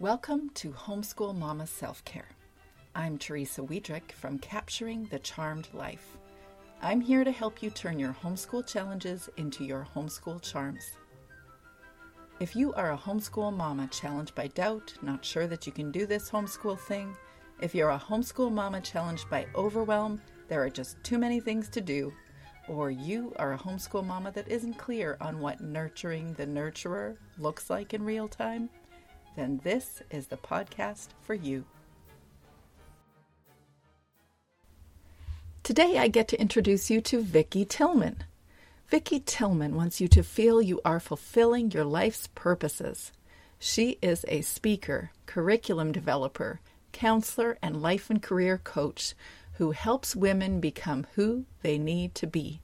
Welcome to Homeschool Mama Self Care. I'm Teresa Wiedrick from Capturing the Charmed Life. I'm here to help you turn your homeschool challenges into your homeschool charms. If you are a homeschool mama challenged by doubt, not sure that you can do this homeschool thing, if you're a homeschool mama challenged by overwhelm, there are just too many things to do, or you are a homeschool mama that isn't clear on what nurturing the nurturer looks like in real time, then this is the podcast for you. Today I get to introduce you to Vicki Tillman. Vicki Tillman wants you to feel you are fulfilling your life's purposes. She is a speaker, curriculum developer, counselor, and life and career coach who helps women become who they need to be.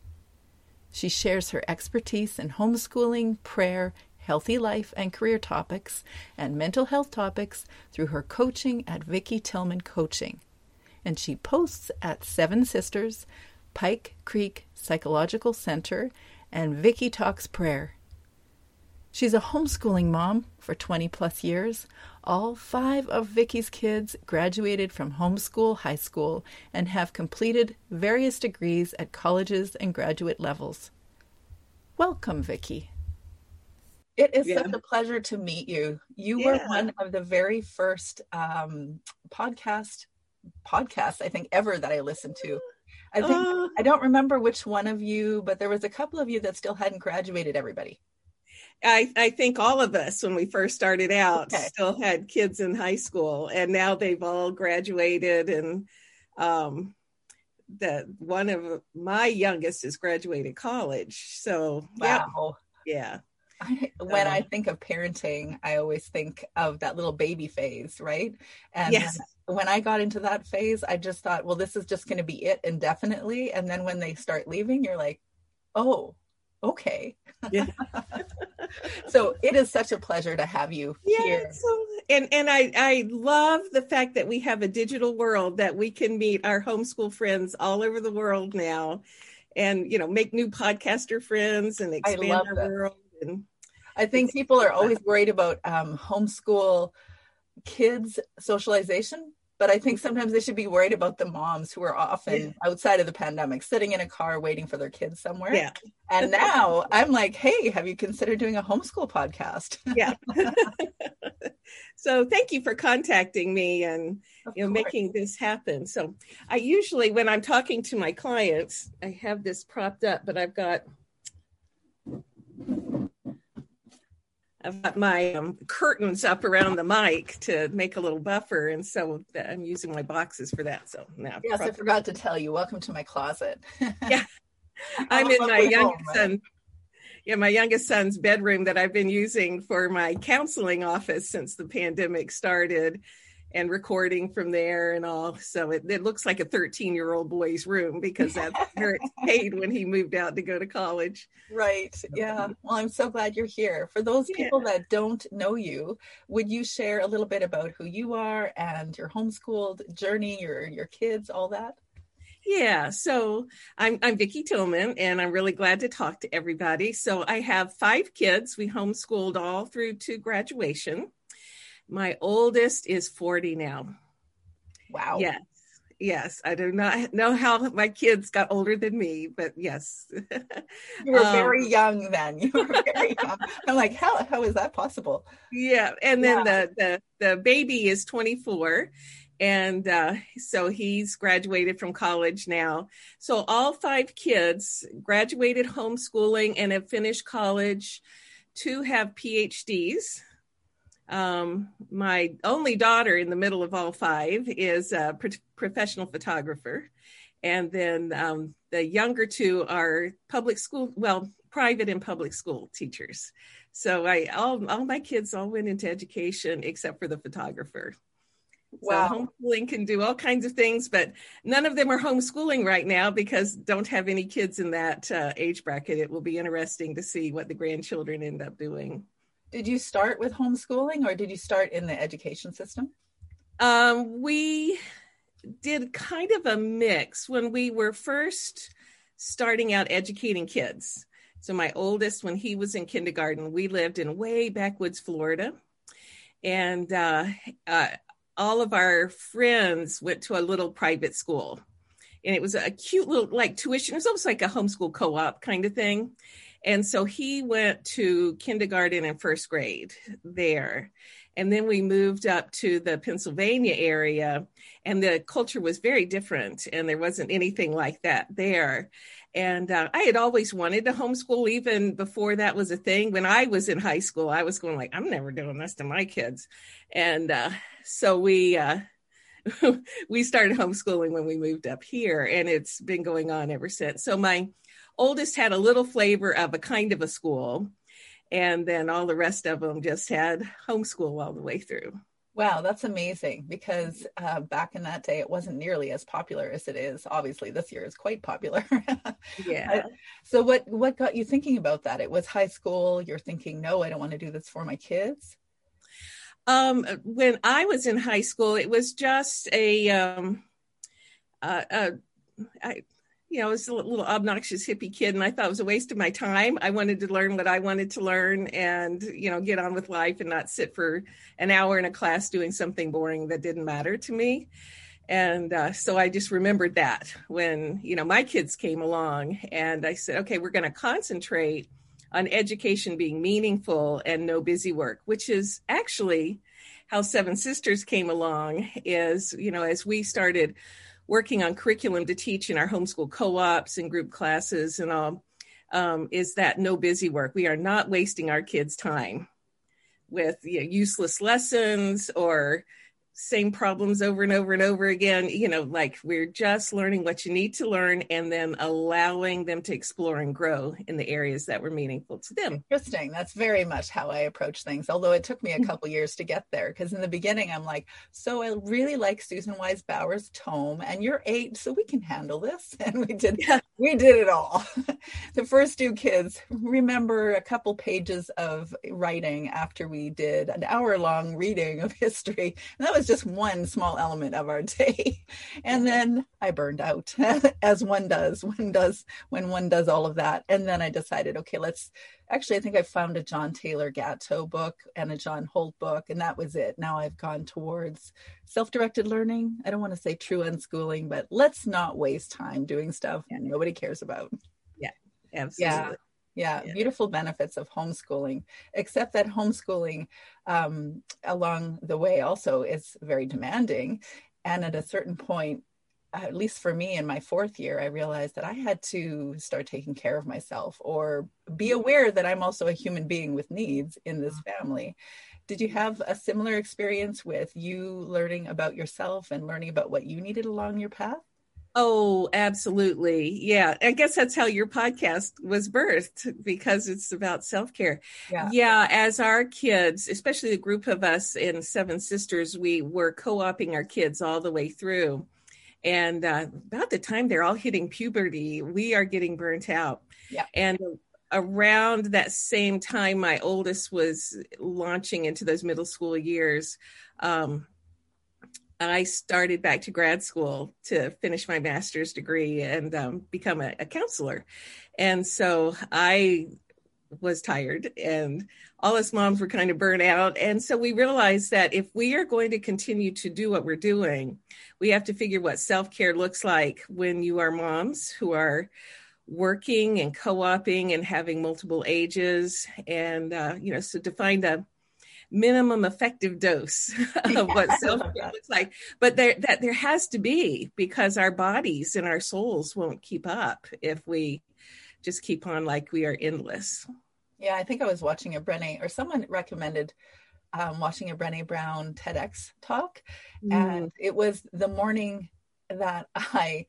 She shares her expertise in homeschooling, prayer, healthy life and career topics, and mental health topics through her coaching at Vicki Tillman Coaching. And she posts at Seven Sisters, Pike Creek Psychological Center, and Vicki Talks Prayer. She's a homeschooling mom for 20 plus years. All five of Vicki's kids graduated from homeschool high school and have completed various degrees at colleges and graduate levels. Welcome, Vicki. It is yeah. such a pleasure to meet you. You yeah. were one of the very first um, podcast podcasts I think ever that I listened to. I think uh, I don't remember which one of you, but there was a couple of you that still hadn't graduated. Everybody. I, I think all of us when we first started out okay. still had kids in high school, and now they've all graduated. And um, that one of my youngest has graduated college. So wow, yeah, yeah. I, when I uh-huh. think of parenting, I always think of that little baby phase, right? And yes. when I got into that phase, I just thought, well, this is just going to be it indefinitely. And then when they start leaving, you're like, oh, okay. Yeah. so it is such a pleasure to have you yeah, here. So, and and I I love the fact that we have a digital world that we can meet our homeschool friends all over the world now, and you know make new podcaster friends and expand our that. world. And I think people are always worried about um, homeschool kids socialization but I think sometimes they should be worried about the moms who are often yeah. outside of the pandemic, sitting in a car waiting for their kids somewhere. Yeah. And now I'm like, hey, have you considered doing a homeschool podcast? yeah. so thank you for contacting me and of you know course. making this happen. So I usually when I'm talking to my clients, I have this propped up, but I've got I've got my um, curtains up around the mic to make a little buffer, and so I'm using my boxes for that. So now, yes, I forgot to tell you. Welcome to my closet. yeah, I'm in my youngest home, son. Right? Yeah, my youngest son's bedroom that I've been using for my counseling office since the pandemic started and recording from there and all. So it, it looks like a 13 year old boy's room because that's where it stayed when he moved out to go to college. Right. Yeah. Well, I'm so glad you're here. For those people yeah. that don't know you, would you share a little bit about who you are and your homeschooled journey, your your kids, all that? Yeah, so I'm I'm Vicki Tillman, and I'm really glad to talk to everybody. So I have five kids. We homeschooled all through to graduation. My oldest is 40 now. Wow. Yes. Yes. I do not know how my kids got older than me, but yes. you were um, very young then. You were very young. I'm like, how, how is that possible? Yeah. And then yeah. the, the, the baby is 24 and uh, so he's graduated from college now. So all five kids graduated homeschooling and have finished college. Two have PhDs. Um, my only daughter in the middle of all five is a pro- professional photographer. And then um, the younger two are public school, well, private and public school teachers. So I all all my kids all went into education except for the photographer. Wow. So homeschooling can do all kinds of things, but none of them are homeschooling right now because don't have any kids in that uh, age bracket. It will be interesting to see what the grandchildren end up doing. Did you start with homeschooling or did you start in the education system? Um, we did kind of a mix when we were first starting out educating kids. So, my oldest, when he was in kindergarten, we lived in way backwoods Florida. and uh, uh, all of our friends went to a little private school and it was a cute little like tuition it was almost like a homeschool co-op kind of thing and so he went to kindergarten and first grade there. And then we moved up to the pennsylvania area and the culture was very different and there wasn't anything like that there. And uh, i had always wanted to homeschool even before that was a thing. When i was in high school i was going like i'm never doing this to my kids. And uh, so we uh, we started homeschooling when we moved up here, and it's been going on ever since. So my oldest had a little flavor of a kind of a school, and then all the rest of them just had homeschool all the way through. Wow, that's amazing because uh, back in that day, it wasn't nearly as popular as it is. Obviously, this year is quite popular. yeah. So, what what got you thinking about that? It was high school. You're thinking, no, I don't want to do this for my kids. Um, when I was in high school, it was just a, um, uh, uh, I, you know, I was a little obnoxious hippie kid, and I thought it was a waste of my time. I wanted to learn what I wanted to learn, and you know, get on with life, and not sit for an hour in a class doing something boring that didn't matter to me. And uh, so I just remembered that when you know my kids came along, and I said, okay, we're going to concentrate on education being meaningful and no busy work, which is actually how Seven Sisters came along. Is, you know, as we started working on curriculum to teach in our homeschool co ops and group classes and all, um, is that no busy work. We are not wasting our kids' time with you know, useless lessons or same problems over and over and over again you know like we're just learning what you need to learn and then allowing them to explore and grow in the areas that were meaningful to them interesting that's very much how i approach things although it took me a hmm. couple years to get there because in the beginning i'm like so i really like susan wise bauer's tome and you're eight so we can handle this and we did yeah. We did it all the first two kids remember a couple pages of writing after we did an hour long reading of history and that was just one small element of our day. And then I burned out, as one does, one does when one does all of that. And then I decided, okay, let's actually, I think I found a John Taylor Gatto book and a John Holt book, and that was it. Now I've gone towards self directed learning. I don't want to say true unschooling, but let's not waste time doing stuff nobody cares about. Yeah, absolutely. Yeah yeah, yeah, beautiful benefits of homeschooling except that homeschooling um, along the way also is very demanding and at a certain point at least for me in my fourth year i realized that i had to start taking care of myself or be aware that i'm also a human being with needs in this mm-hmm. family did you have a similar experience with you learning about yourself and learning about what you needed along your path Oh, absolutely. Yeah. I guess that's how your podcast was birthed because it's about self care. Yeah. yeah. As our kids, especially the group of us in Seven Sisters, we were co oping our kids all the way through. And uh, about the time they're all hitting puberty, we are getting burnt out. Yeah. And around that same time, my oldest was launching into those middle school years. Um, I started back to grad school to finish my master's degree and um, become a, a, counselor. And so I was tired, and all us moms were kind of burnt out. And so we realized that if we are going to continue to do what we're doing, we have to figure what self care looks like when you are moms who are working and co-oping and having multiple ages. And uh, you know so to find a minimum effective dose of what self-care looks like. But there that there has to be because our bodies and our souls won't keep up if we just keep on like we are endless. Yeah i think i was watching a brene or someone recommended um, watching a brene brown tedx talk. Mm. and it was the morning that i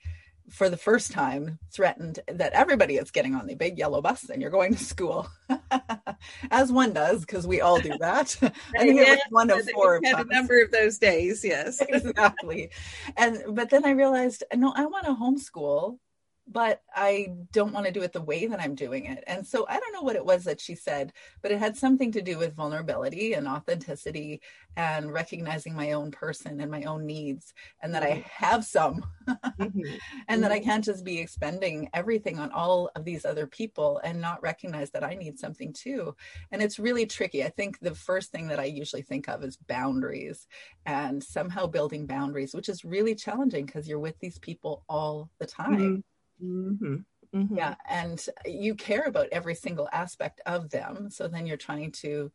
for the first time threatened that everybody is getting on the big yellow bus and you're going to school. As one does because we all do that. I think it was one of four had a number of those days yes. Exactly. And but then i realized no i want to homeschool but I don't want to do it the way that I'm doing it. And so I don't know what it was that she said, but it had something to do with vulnerability and authenticity and recognizing my own person and my own needs and that mm-hmm. I have some mm-hmm. and mm-hmm. that I mm-hmm. can't just be expending everything on all of these other people and not recognize that I need something too. And it's really tricky. I think the first thing that I usually think of is boundaries and somehow building boundaries, which is really challenging because you're with these people all the time. Mm-hmm Mm-hmm. Mm-hmm. Yeah. And you care about every single aspect of them. So then you're trying to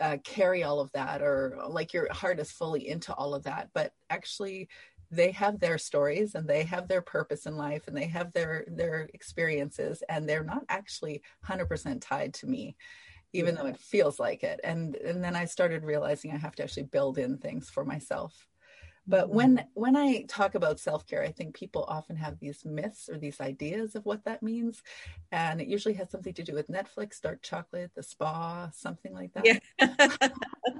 uh, carry all of that, or like your heart is fully into all of that. But actually, they have their stories and they have their purpose in life and they have their their experiences and they're not actually 100% tied to me even though it feels like it and and then i started realizing i have to actually build in things for myself but mm-hmm. when when i talk about self-care i think people often have these myths or these ideas of what that means and it usually has something to do with netflix dark chocolate the spa something like that yeah.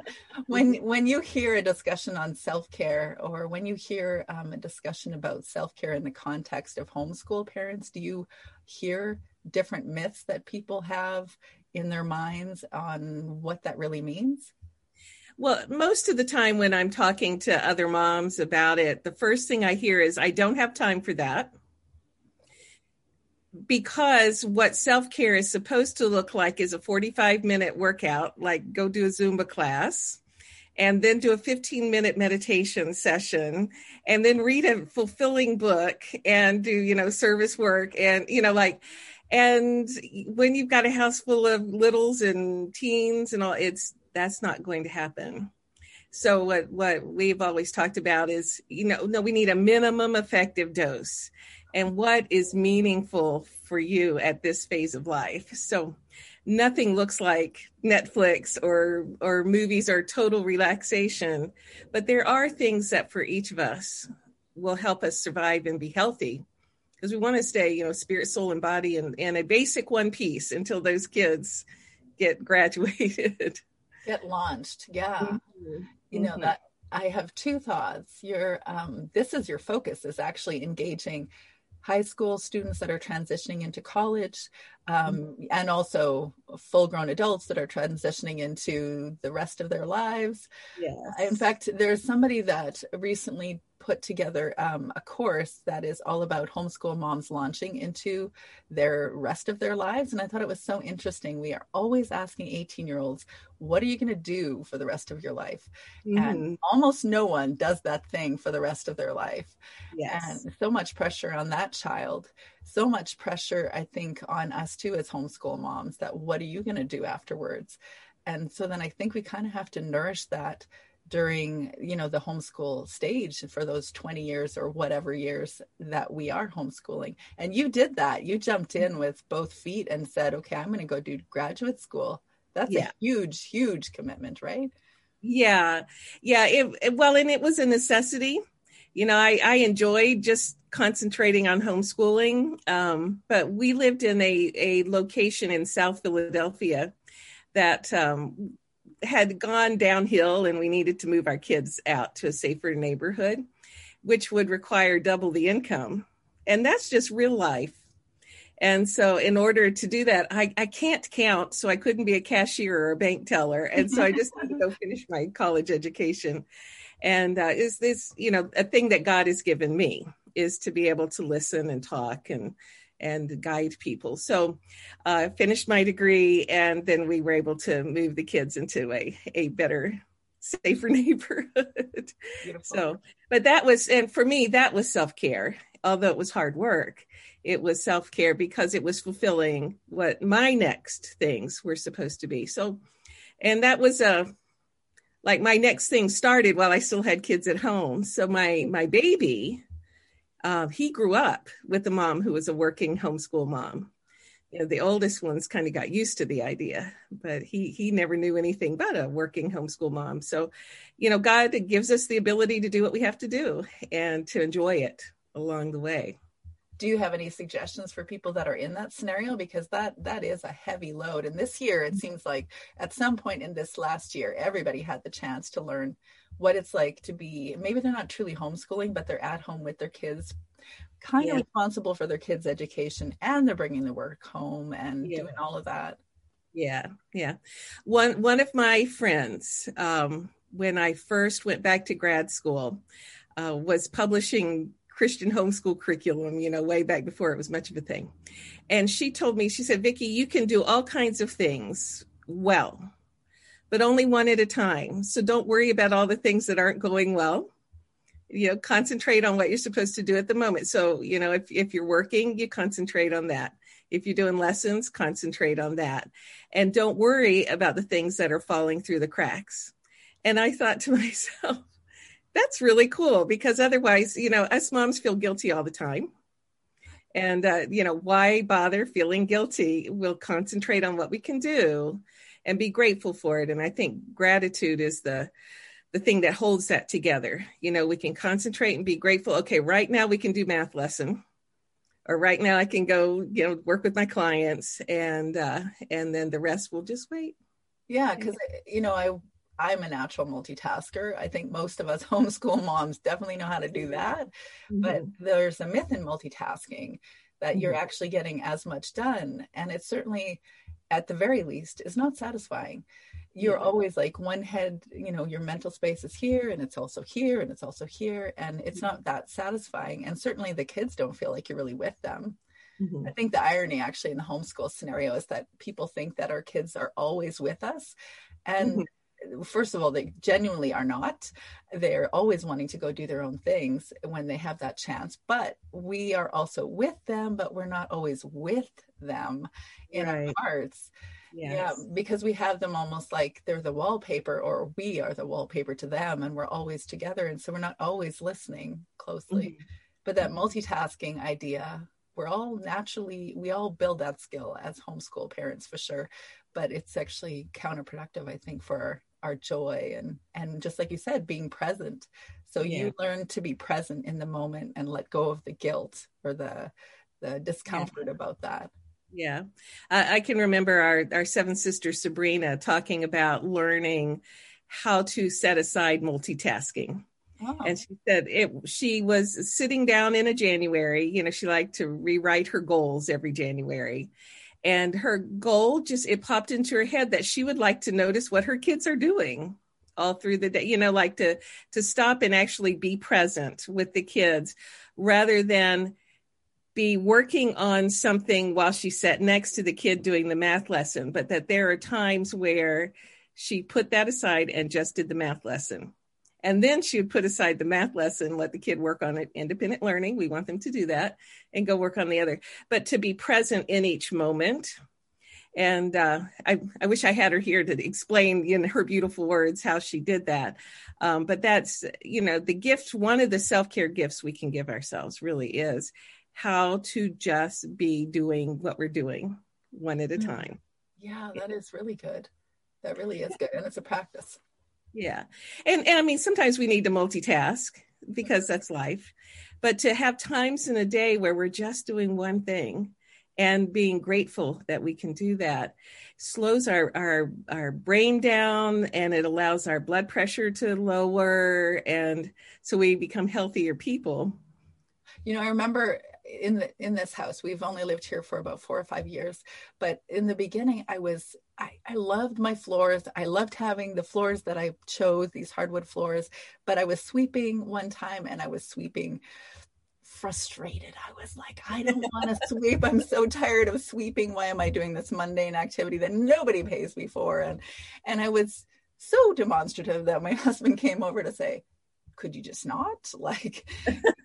when when you hear a discussion on self-care or when you hear um, a discussion about self-care in the context of homeschool parents do you hear different myths that people have in their minds on what that really means well, most of the time when I'm talking to other moms about it, the first thing I hear is, I don't have time for that. Because what self care is supposed to look like is a 45 minute workout, like go do a Zumba class, and then do a 15 minute meditation session, and then read a fulfilling book and do, you know, service work and, you know, like, and when you've got a house full of littles and teens and all, it's that's not going to happen. So what what we've always talked about is, you know, no, we need a minimum effective dose. And what is meaningful for you at this phase of life? So nothing looks like Netflix or or movies or total relaxation, but there are things that for each of us will help us survive and be healthy because we want to stay, you know, spirit, soul, and body and, and a basic one piece until those kids get graduated get launched yeah mm-hmm. you know mm-hmm. that i have two thoughts your um, this is your focus is actually engaging high school students that are transitioning into college um, mm-hmm. and also full grown adults that are transitioning into the rest of their lives yes. in fact there's somebody that recently put together um, a course that is all about homeschool moms launching into their rest of their lives. And I thought it was so interesting. We are always asking 18 year olds, what are you going to do for the rest of your life? Mm-hmm. And almost no one does that thing for the rest of their life. Yes. And so much pressure on that child. So much pressure, I think, on us too as homeschool moms that what are you going to do afterwards? And so then I think we kind of have to nourish that during you know the homeschool stage for those 20 years or whatever years that we are homeschooling. And you did that. You jumped in with both feet and said okay i'm going to go do graduate school. That's yeah. a huge huge commitment right? Yeah. Yeah it, it, well and it was a necessity. You know i i enjoyed just concentrating on homeschooling um, but we lived in a a location in south philadelphia that um, had gone downhill and we needed to move our kids out to a safer neighborhood, which would require double the income. And that's just real life. And so, in order to do that, I, I can't count, so I couldn't be a cashier or a bank teller. And so, I just had to go finish my college education. And uh, is this, you know, a thing that God has given me is to be able to listen and talk and and guide people. So I uh, finished my degree and then we were able to move the kids into a, a better, safer neighborhood. Beautiful. So, but that was, and for me, that was self care, although it was hard work. It was self care because it was fulfilling what my next things were supposed to be. So, and that was a, uh, like my next thing started while I still had kids at home. So my my baby uh, he grew up with a mom who was a working homeschool mom. You know, the oldest ones kind of got used to the idea, but he he never knew anything but a working homeschool mom. So, you know, God gives us the ability to do what we have to do and to enjoy it along the way do you have any suggestions for people that are in that scenario because that that is a heavy load and this year it seems like at some point in this last year everybody had the chance to learn what it's like to be maybe they're not truly homeschooling but they're at home with their kids kind of responsible for their kids' education and they're bringing the work home and yeah. doing all of that. Yeah, yeah. One one of my friends, um, when I first went back to grad school, uh, was publishing Christian homeschool curriculum, you know, way back before it was much of a thing. And she told me, she said, Vicki, you can do all kinds of things well, but only one at a time. So don't worry about all the things that aren't going well. You know, concentrate on what you're supposed to do at the moment. So, you know, if, if you're working, you concentrate on that. If you're doing lessons, concentrate on that. And don't worry about the things that are falling through the cracks. And I thought to myself, that's really cool because otherwise, you know, us moms feel guilty all the time. And, uh, you know, why bother feeling guilty? We'll concentrate on what we can do and be grateful for it. And I think gratitude is the, the thing that holds that together. You know, we can concentrate and be grateful. Okay, right now we can do math lesson or right now I can go, you know, work with my clients and uh and then the rest will just wait. Yeah, cuz you know, I I'm a natural multitasker. I think most of us homeschool moms definitely know how to do that. Mm-hmm. But there's a myth in multitasking that mm-hmm. you're actually getting as much done and it's certainly at the very least is not satisfying you're always like one head you know your mental space is here and it's also here and it's also here and it's not that satisfying and certainly the kids don't feel like you're really with them mm-hmm. i think the irony actually in the homeschool scenario is that people think that our kids are always with us and mm-hmm. First of all they genuinely are not they're always wanting to go do their own things when they have that chance but we are also with them but we're not always with them in right. our hearts Yes. Yeah, because we have them almost like they're the wallpaper or we are the wallpaper to them and we're always together. And so we're not always listening closely. Mm-hmm. But that multitasking idea, we're all naturally, we all build that skill as homeschool parents for sure. But it's actually counterproductive, I think, for our, joy and and just like you said, being present. So yeah. you learn to be present in the moment and let go of the guilt or the the discomfort yeah. about that. Yeah. I, I can remember our, our seven sister Sabrina talking about learning how to set aside multitasking. Oh. And she said it she was sitting down in a January, you know, she liked to rewrite her goals every January. And her goal just it popped into her head that she would like to notice what her kids are doing all through the day, you know, like to to stop and actually be present with the kids rather than be working on something while she sat next to the kid doing the math lesson, but that there are times where she put that aside and just did the math lesson. And then she would put aside the math lesson, let the kid work on it, independent learning. We want them to do that and go work on the other, but to be present in each moment. And uh, I, I wish I had her here to explain in her beautiful words how she did that. Um, but that's, you know, the gift, one of the self care gifts we can give ourselves really is how to just be doing what we're doing one at a mm. time. Yeah, that is really good. That really is good. And it's a practice. Yeah. And, and I mean, sometimes we need to multitask because that's life. But to have times in a day where we're just doing one thing and being grateful that we can do that slows our, our, our brain down and it allows our blood pressure to lower. And so we become healthier people. You know, I remember in the in this house we've only lived here for about four or five years but in the beginning i was I, I loved my floors i loved having the floors that i chose these hardwood floors but i was sweeping one time and i was sweeping frustrated. I was like i don't want to sweep. I'm so tired of sweeping. Why am i doing this mundane activity that nobody pays me for? And and i was so demonstrative that my husband came over to say could you just not? Like,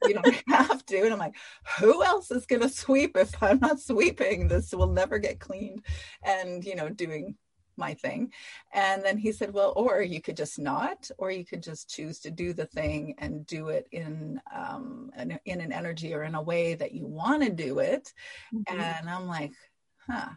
you don't have to. And I'm like, who else is going to sweep if I'm not sweeping? This will never get cleaned. And, you know, doing my thing. And then he said, well, or you could just not, or you could just choose to do the thing and do it in, um, in, in an energy or in a way that you want to do it. Mm-hmm. And I'm like, huh,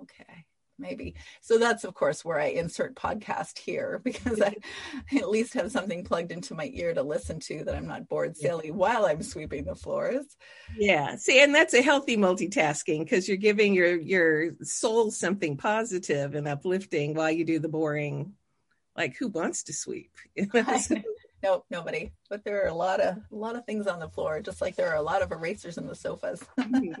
okay maybe. So that's of course where I insert podcast here because I at least have something plugged into my ear to listen to that I'm not bored silly while I'm sweeping the floors. Yeah. See, and that's a healthy multitasking because you're giving your your soul something positive and uplifting while you do the boring. Like who wants to sweep? no, nobody. But there are a lot of a lot of things on the floor, just like there are a lot of erasers in the sofas. Mm-hmm.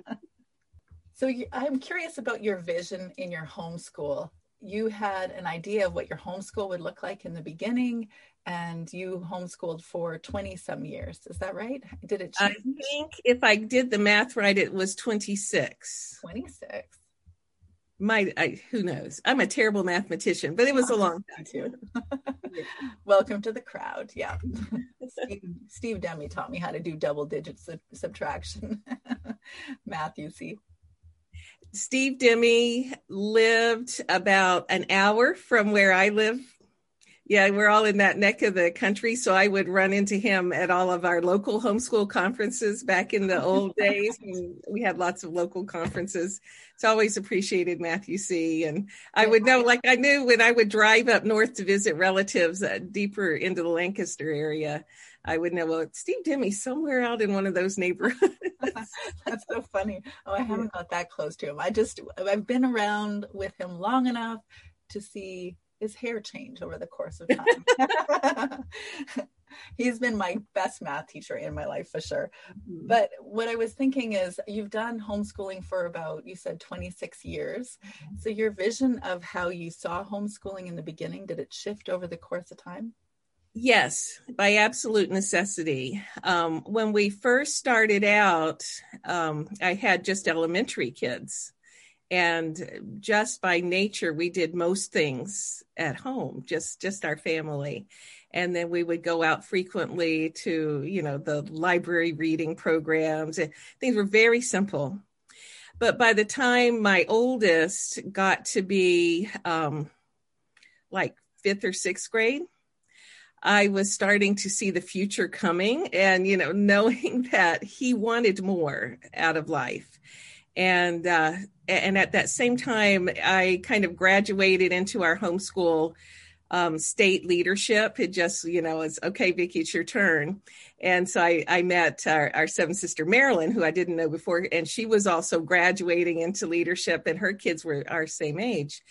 So I'm curious about your vision in your homeschool. You had an idea of what your homeschool would look like in the beginning, and you homeschooled for 20 some years. Is that right? Did it change? I think if I did the math right, it was 26. 26 my I, who knows i'm a terrible mathematician but it was a long time too welcome to the crowd yeah steve, steve demme taught me how to do double digit sub- subtraction math you see steve demme lived about an hour from where i live yeah, we're all in that neck of the country. So I would run into him at all of our local homeschool conferences back in the old days. we had lots of local conferences. It's always appreciated Math-U-See. And I would know, like I knew when I would drive up north to visit relatives uh, deeper into the Lancaster area, I would know, well, Steve Demme's somewhere out in one of those neighborhoods. That's so funny. Oh, I haven't got that close to him. I just, I've been around with him long enough to see his hair change over the course of time. He's been my best math teacher in my life for sure. Mm-hmm. But what I was thinking is you've done homeschooling for about, you said 26 years. Mm-hmm. So your vision of how you saw homeschooling in the beginning, did it shift over the course of time? Yes, by absolute necessity. Um, when we first started out, um, I had just elementary kids and just by nature we did most things at home just just our family. And then we would go out frequently to you know the library reading programs. Things were very simple. But by the time my oldest got to be um, like fifth or sixth grade i was starting to see the future coming and you know knowing that he wanted more out of life and uh, and at that same time, I kind of graduated into our homeschool um, state leadership. It just, you know, it's okay, Vicki, it's your turn. And so I, I met our, our seven sister Marilyn, who I didn't know before, and she was also graduating into leadership, and her kids were our same age.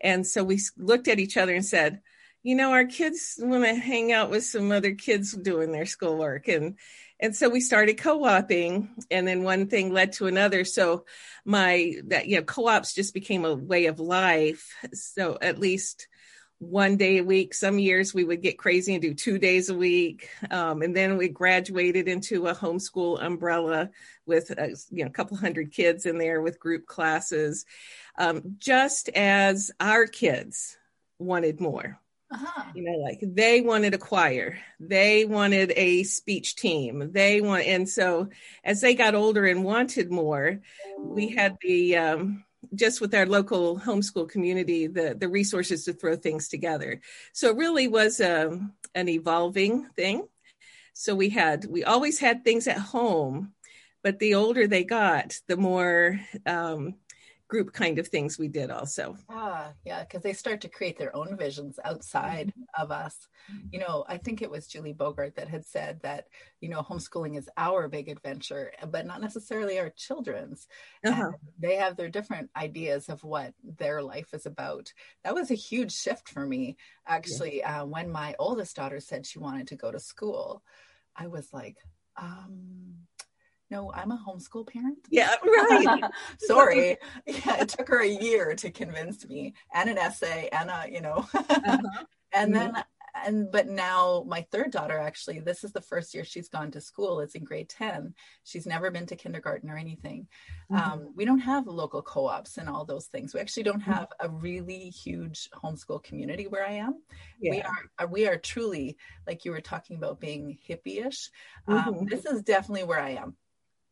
And so we looked at each other and said, you know, our kids want to hang out with some other kids doing their schoolwork. And and so we started co-oping and then one thing led to another so my that you know co-ops just became a way of life so at least one day a week some years we would get crazy and do two days a week um, and then we graduated into a homeschool umbrella with a, you know a couple hundred kids in there with group classes um, just as our kids wanted more uh-huh. You know, like they wanted a choir, they wanted a speech team, they want, and so as they got older and wanted more, we had the um, just with our local homeschool community the the resources to throw things together. So it really was a, um, an evolving thing. So we had we always had things at home, but the older they got, the more um, group kind of things we did also. Ah, yeah, because they start to create their own visions outside mm-hmm. of us. You know, I think it was Julie Bogart that had said that, you know, homeschooling is our big adventure, but not necessarily our children's. Uh-huh. They have their different ideas of what their life is about. That was a huge shift for me, actually. Yeah. Uh, when my oldest daughter said she wanted to go to school, I was like, um, no, I'm a homeschool parent. Yeah, right. Sorry. Yeah, it took her a year to convince me and an essay and a, you know, uh-huh. and mm-hmm. then, and, but now my third daughter, actually, this is the first year she's gone to school. It's in grade 10. She's never been to kindergarten or anything. Mm-hmm. Um, we don't have local co ops and all those things. We actually don't mm-hmm. have a really huge homeschool community where I am. Yeah. We are, uh, we are truly, like you were talking about being hippie ish. Um, mm-hmm. this is definitely where I am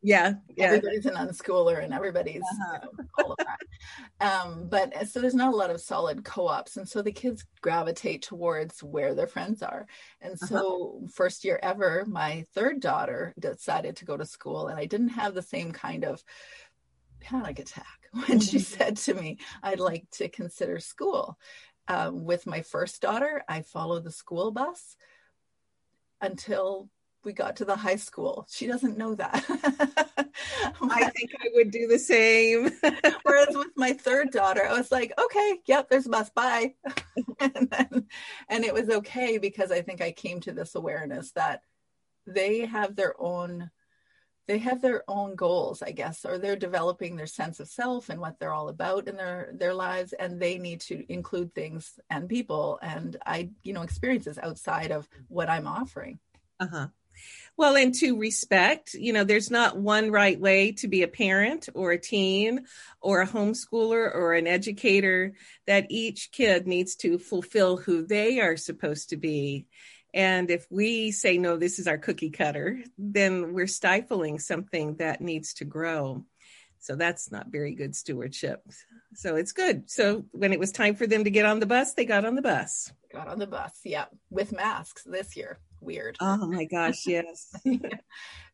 yeah, yeah. Everybody's an unschooler and everybody's uh-huh. you know, all of that. um, but uh, so there's not a lot of solid co-ops, and so the kids gravitate towards where their friends are. And so uh-huh. first year ever, my third daughter decided to go to school, and I didn't have the same kind of panic attack when she mm-hmm. said to me, "I'd like to consider school." Um, with my first daughter, I followed the school bus until we got to the high school. She doesn't know that. I think I would do the same. Whereas with my third daughter, I was like, okay, yep, there's a bus, bye. and, then, and it was okay because I think I came to this awareness that they have their own they have their own goals i guess or they're developing their sense of self and what they're all about in their their lives and they need to include things and people and i you know experiences outside of what i'm offering uh-huh well and to respect you know there's not one right way to be a parent or a teen or a homeschooler or an educator that each kid needs to fulfill who they are supposed to be and if we say, no, this is our cookie cutter, then we're stifling something that needs to grow. So that's not very good stewardship. So it's good. So when it was time for them to get on the bus, they got on the bus. Got on the bus, yeah, with masks this year. Weird. Oh my gosh, yes.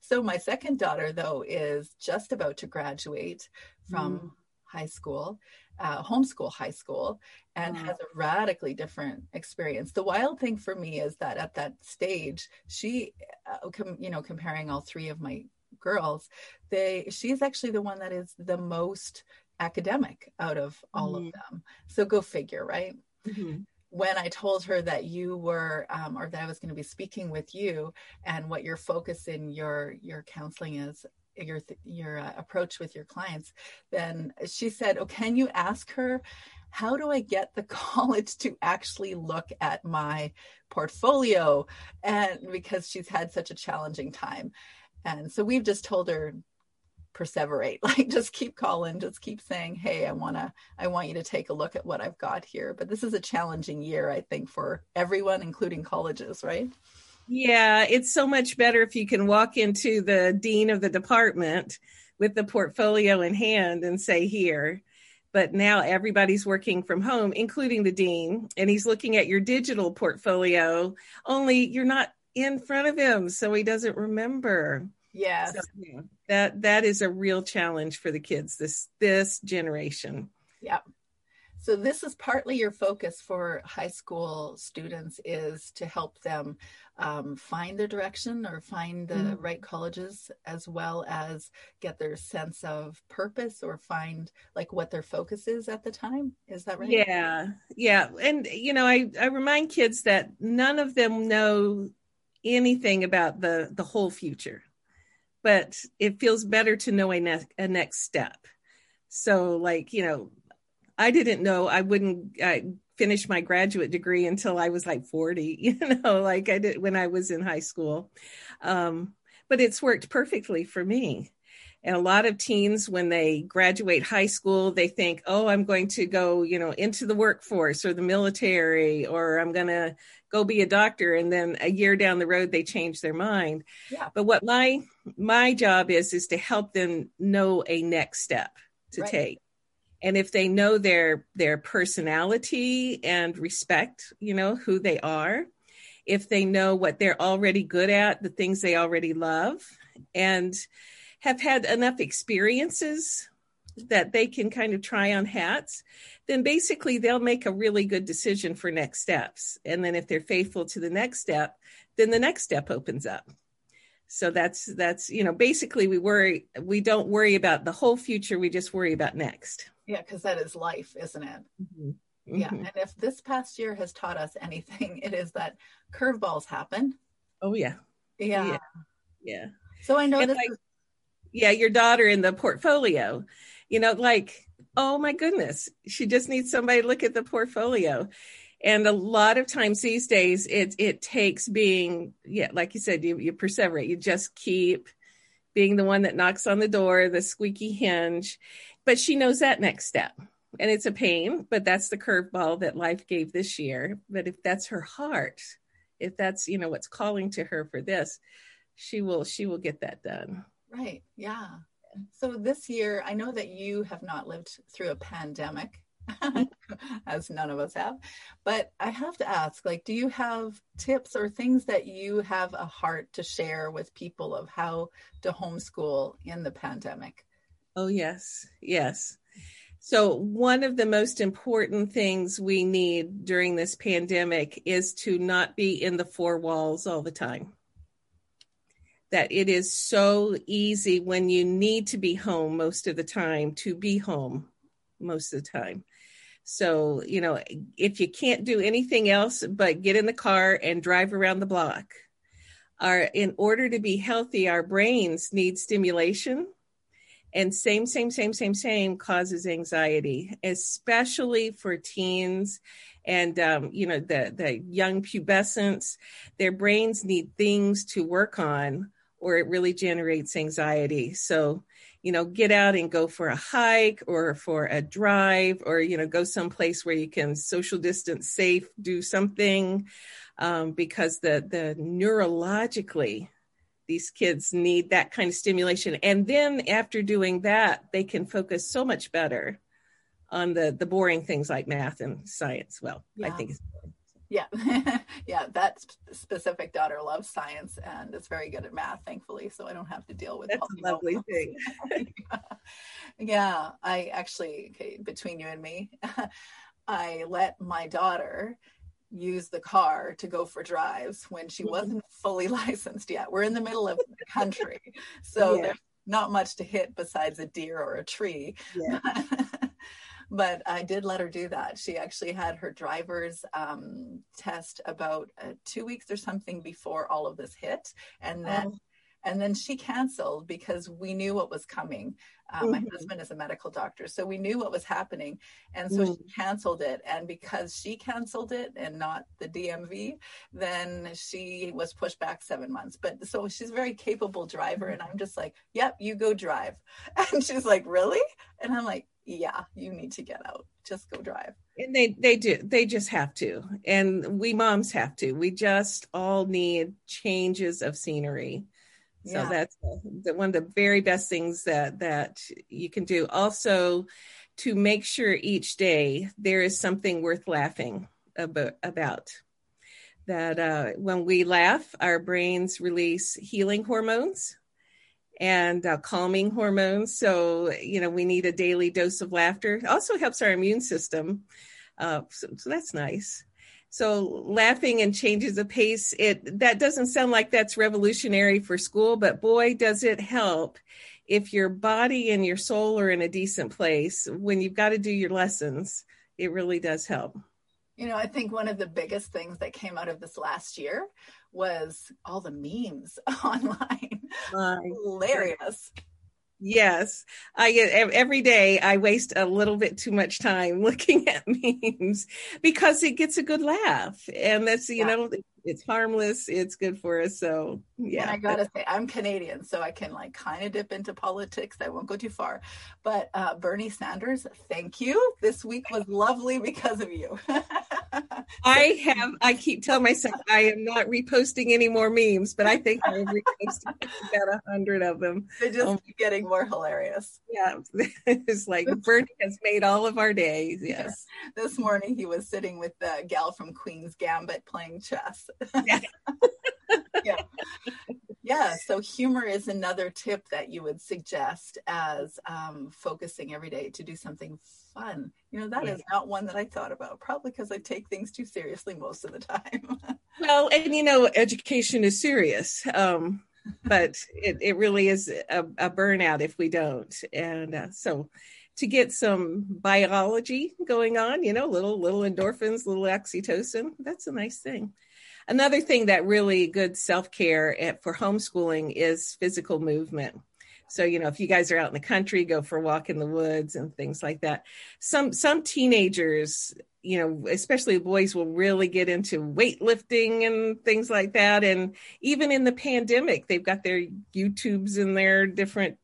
So my second daughter, though, is just about to graduate from mm. high school uh, homeschool high school and has a radically different experience. The wild thing for me is that at that stage, she, uh, com- you know, comparing all three of my girls, they she's actually the one that is the most academic out of all mm-hmm. of them. So go figure, right? Mm-hmm. When I told her that you were, um, or that I was going to be speaking with you, and what your focus in your your counseling is, your your uh, approach with your clients then she said oh can you ask her how do i get the college to actually look at my portfolio and because she's had such a challenging time and so we've just told her perseverate like just keep calling just keep saying hey i want to i want you to take a look at what i've got here but this is a challenging year i think for everyone including colleges right yeah, it's so much better if you can walk into the dean of the department with the portfolio in hand and say, here. But now everybody's working from home, including the dean, and he's looking at your digital portfolio, only you're not in front of him, so he doesn't remember. Yes. So, yeah, that that is a real challenge for the kids this this generation. Yeah. So this is partly your focus for high school students is to help them um, find their direction or find the mm-hmm. right colleges as well as get their sense of purpose or find like what their focus is at the time. Is that right? Yeah. Yeah. And you know, I, I remind kids that none of them know anything about the the whole future. But it feels better to know a, ne- a next step. So like, you know, I didn't know I wouldn't I finish my graduate degree until I was like 40, you know, like I did when I was in high school. Um, but it's worked perfectly for me. And a lot of teens, when they graduate high school, they think, oh, I'm going to go, you know, into the workforce or the military, or I'm going to go be a doctor. And then a year down the road, they change their mind. Yeah. But what my my job is is to help them know a next step to right. take and if they know their their personality and respect you know who they are if they know what they're already good at the things they already love and have had enough experiences that they can kind of try on hats then basically they'll make a really good decision for next steps and then if they're faithful to the next step then the next step opens up so that's that's you know basically we worry we don't worry about the whole future we just worry about next yeah, because that is life, isn't it? Mm-hmm. Yeah. Mm-hmm. And if this past year has taught us anything, it is that curveballs happen. Oh, yeah. Yeah. Yeah. yeah. So I know this. Like, is- yeah, your daughter in the portfolio, you know, like, oh my goodness, she just needs somebody to look at the portfolio. And a lot of times these days, it it takes being, yeah, like you said, you, you perseverate. You just keep being the one that knocks on the door, the squeaky hinge, but she knows that next step and it's a pain but that's the curveball that life gave this year but if that's her heart if that's you know what's calling to her for this she will she will get that done right yeah so this year i know that you have not lived through a pandemic as none of us have but i have to ask like do you have tips or things that you have a heart to share with people of how to homeschool in the pandemic Oh, yes, yes. So, one of the most important things we need during this pandemic is to not be in the four walls all the time. That it is so easy when you need to be home most of the time to be home most of the time. So, you know, if you can't do anything else but get in the car and drive around the block, our in order to be healthy, our brains need stimulation. And same, same, same, same, same causes anxiety, especially for teens and um, you know the the young pubescents. Their brains need things to work on or it really generates anxiety. So, you know, get out and go for a hike or for a drive or, you know, go someplace where you can social distance safe, do something um, because the, the neurologically, these kids need that kind of stimulation. And then after doing that, they can focus so much better on the, the boring things like math and science. Well, yeah. I think it's yeah yeah that specific daughter loves science and is very good at math thankfully so i don't have to deal with that's a lovely thing yeah. i actually okay, between you and me i let my daughter use the car to go for drives when she mm-hmm. wasn't fully licensed yet we're in the middle of the country so yeah. there's not much to hit besides a deer or a tree yeah. But I did let her do that. She actually had her driver's um, test about uh, two weeks or something before all of this hit, and then. Oh. And then she canceled because we knew what was coming. Um, mm-hmm. My husband is a medical doctor, so we knew what was happening. And so mm-hmm. she canceled it. And because she canceled it and not the DMV, then she was pushed back seven months. But so she's a very capable driver. And I'm just like, yep, you go drive. And she's like, really? And I'm like, yeah, you need to get out. Just go drive. And they they do. They just have to. And we moms have to. We just all need changes of scenery. So yeah. that's the, one of the very best things that that you can do. Also, to make sure each day there is something worth laughing about. about. That uh, when we laugh, our brains release healing hormones and uh, calming hormones. So, you know, we need a daily dose of laughter. It also helps our immune system. Uh, so, so, that's nice. So laughing and changes the pace. It that doesn't sound like that's revolutionary for school, but boy, does it help if your body and your soul are in a decent place when you've got to do your lessons. It really does help. You know, I think one of the biggest things that came out of this last year was all the memes online. Hilarious. Yes, I get every day. I waste a little bit too much time looking at memes because it gets a good laugh, and that's you yeah. know it's harmless. It's good for us. So yeah. And I gotta say, I'm Canadian, so I can like kind of dip into politics. I won't go too far, but uh, Bernie Sanders, thank you. This week was lovely because of you. I have. I keep telling myself I am not reposting any more memes, but I think I've reposted about a hundred of them. They just um, keep getting more hilarious. Yeah, it's like Bernie has made all of our days. Yes. this morning he was sitting with the gal from Queen's Gambit playing chess. yeah. yeah. Yeah. So humor is another tip that you would suggest as um, focusing every day to do something fun. You know, that yeah. is not one that I thought about, probably because I take things too seriously most of the time. well, and you know, education is serious. Um, but it, it really is a, a burnout if we don't. And uh, so to get some biology going on, you know, little little endorphins, little oxytocin, that's a nice thing. Another thing that really good self care for homeschooling is physical movement. So, you know, if you guys are out in the country, go for a walk in the woods and things like that. Some some teenagers, you know, especially boys will really get into weightlifting and things like that. And even in the pandemic, they've got their YouTubes and their different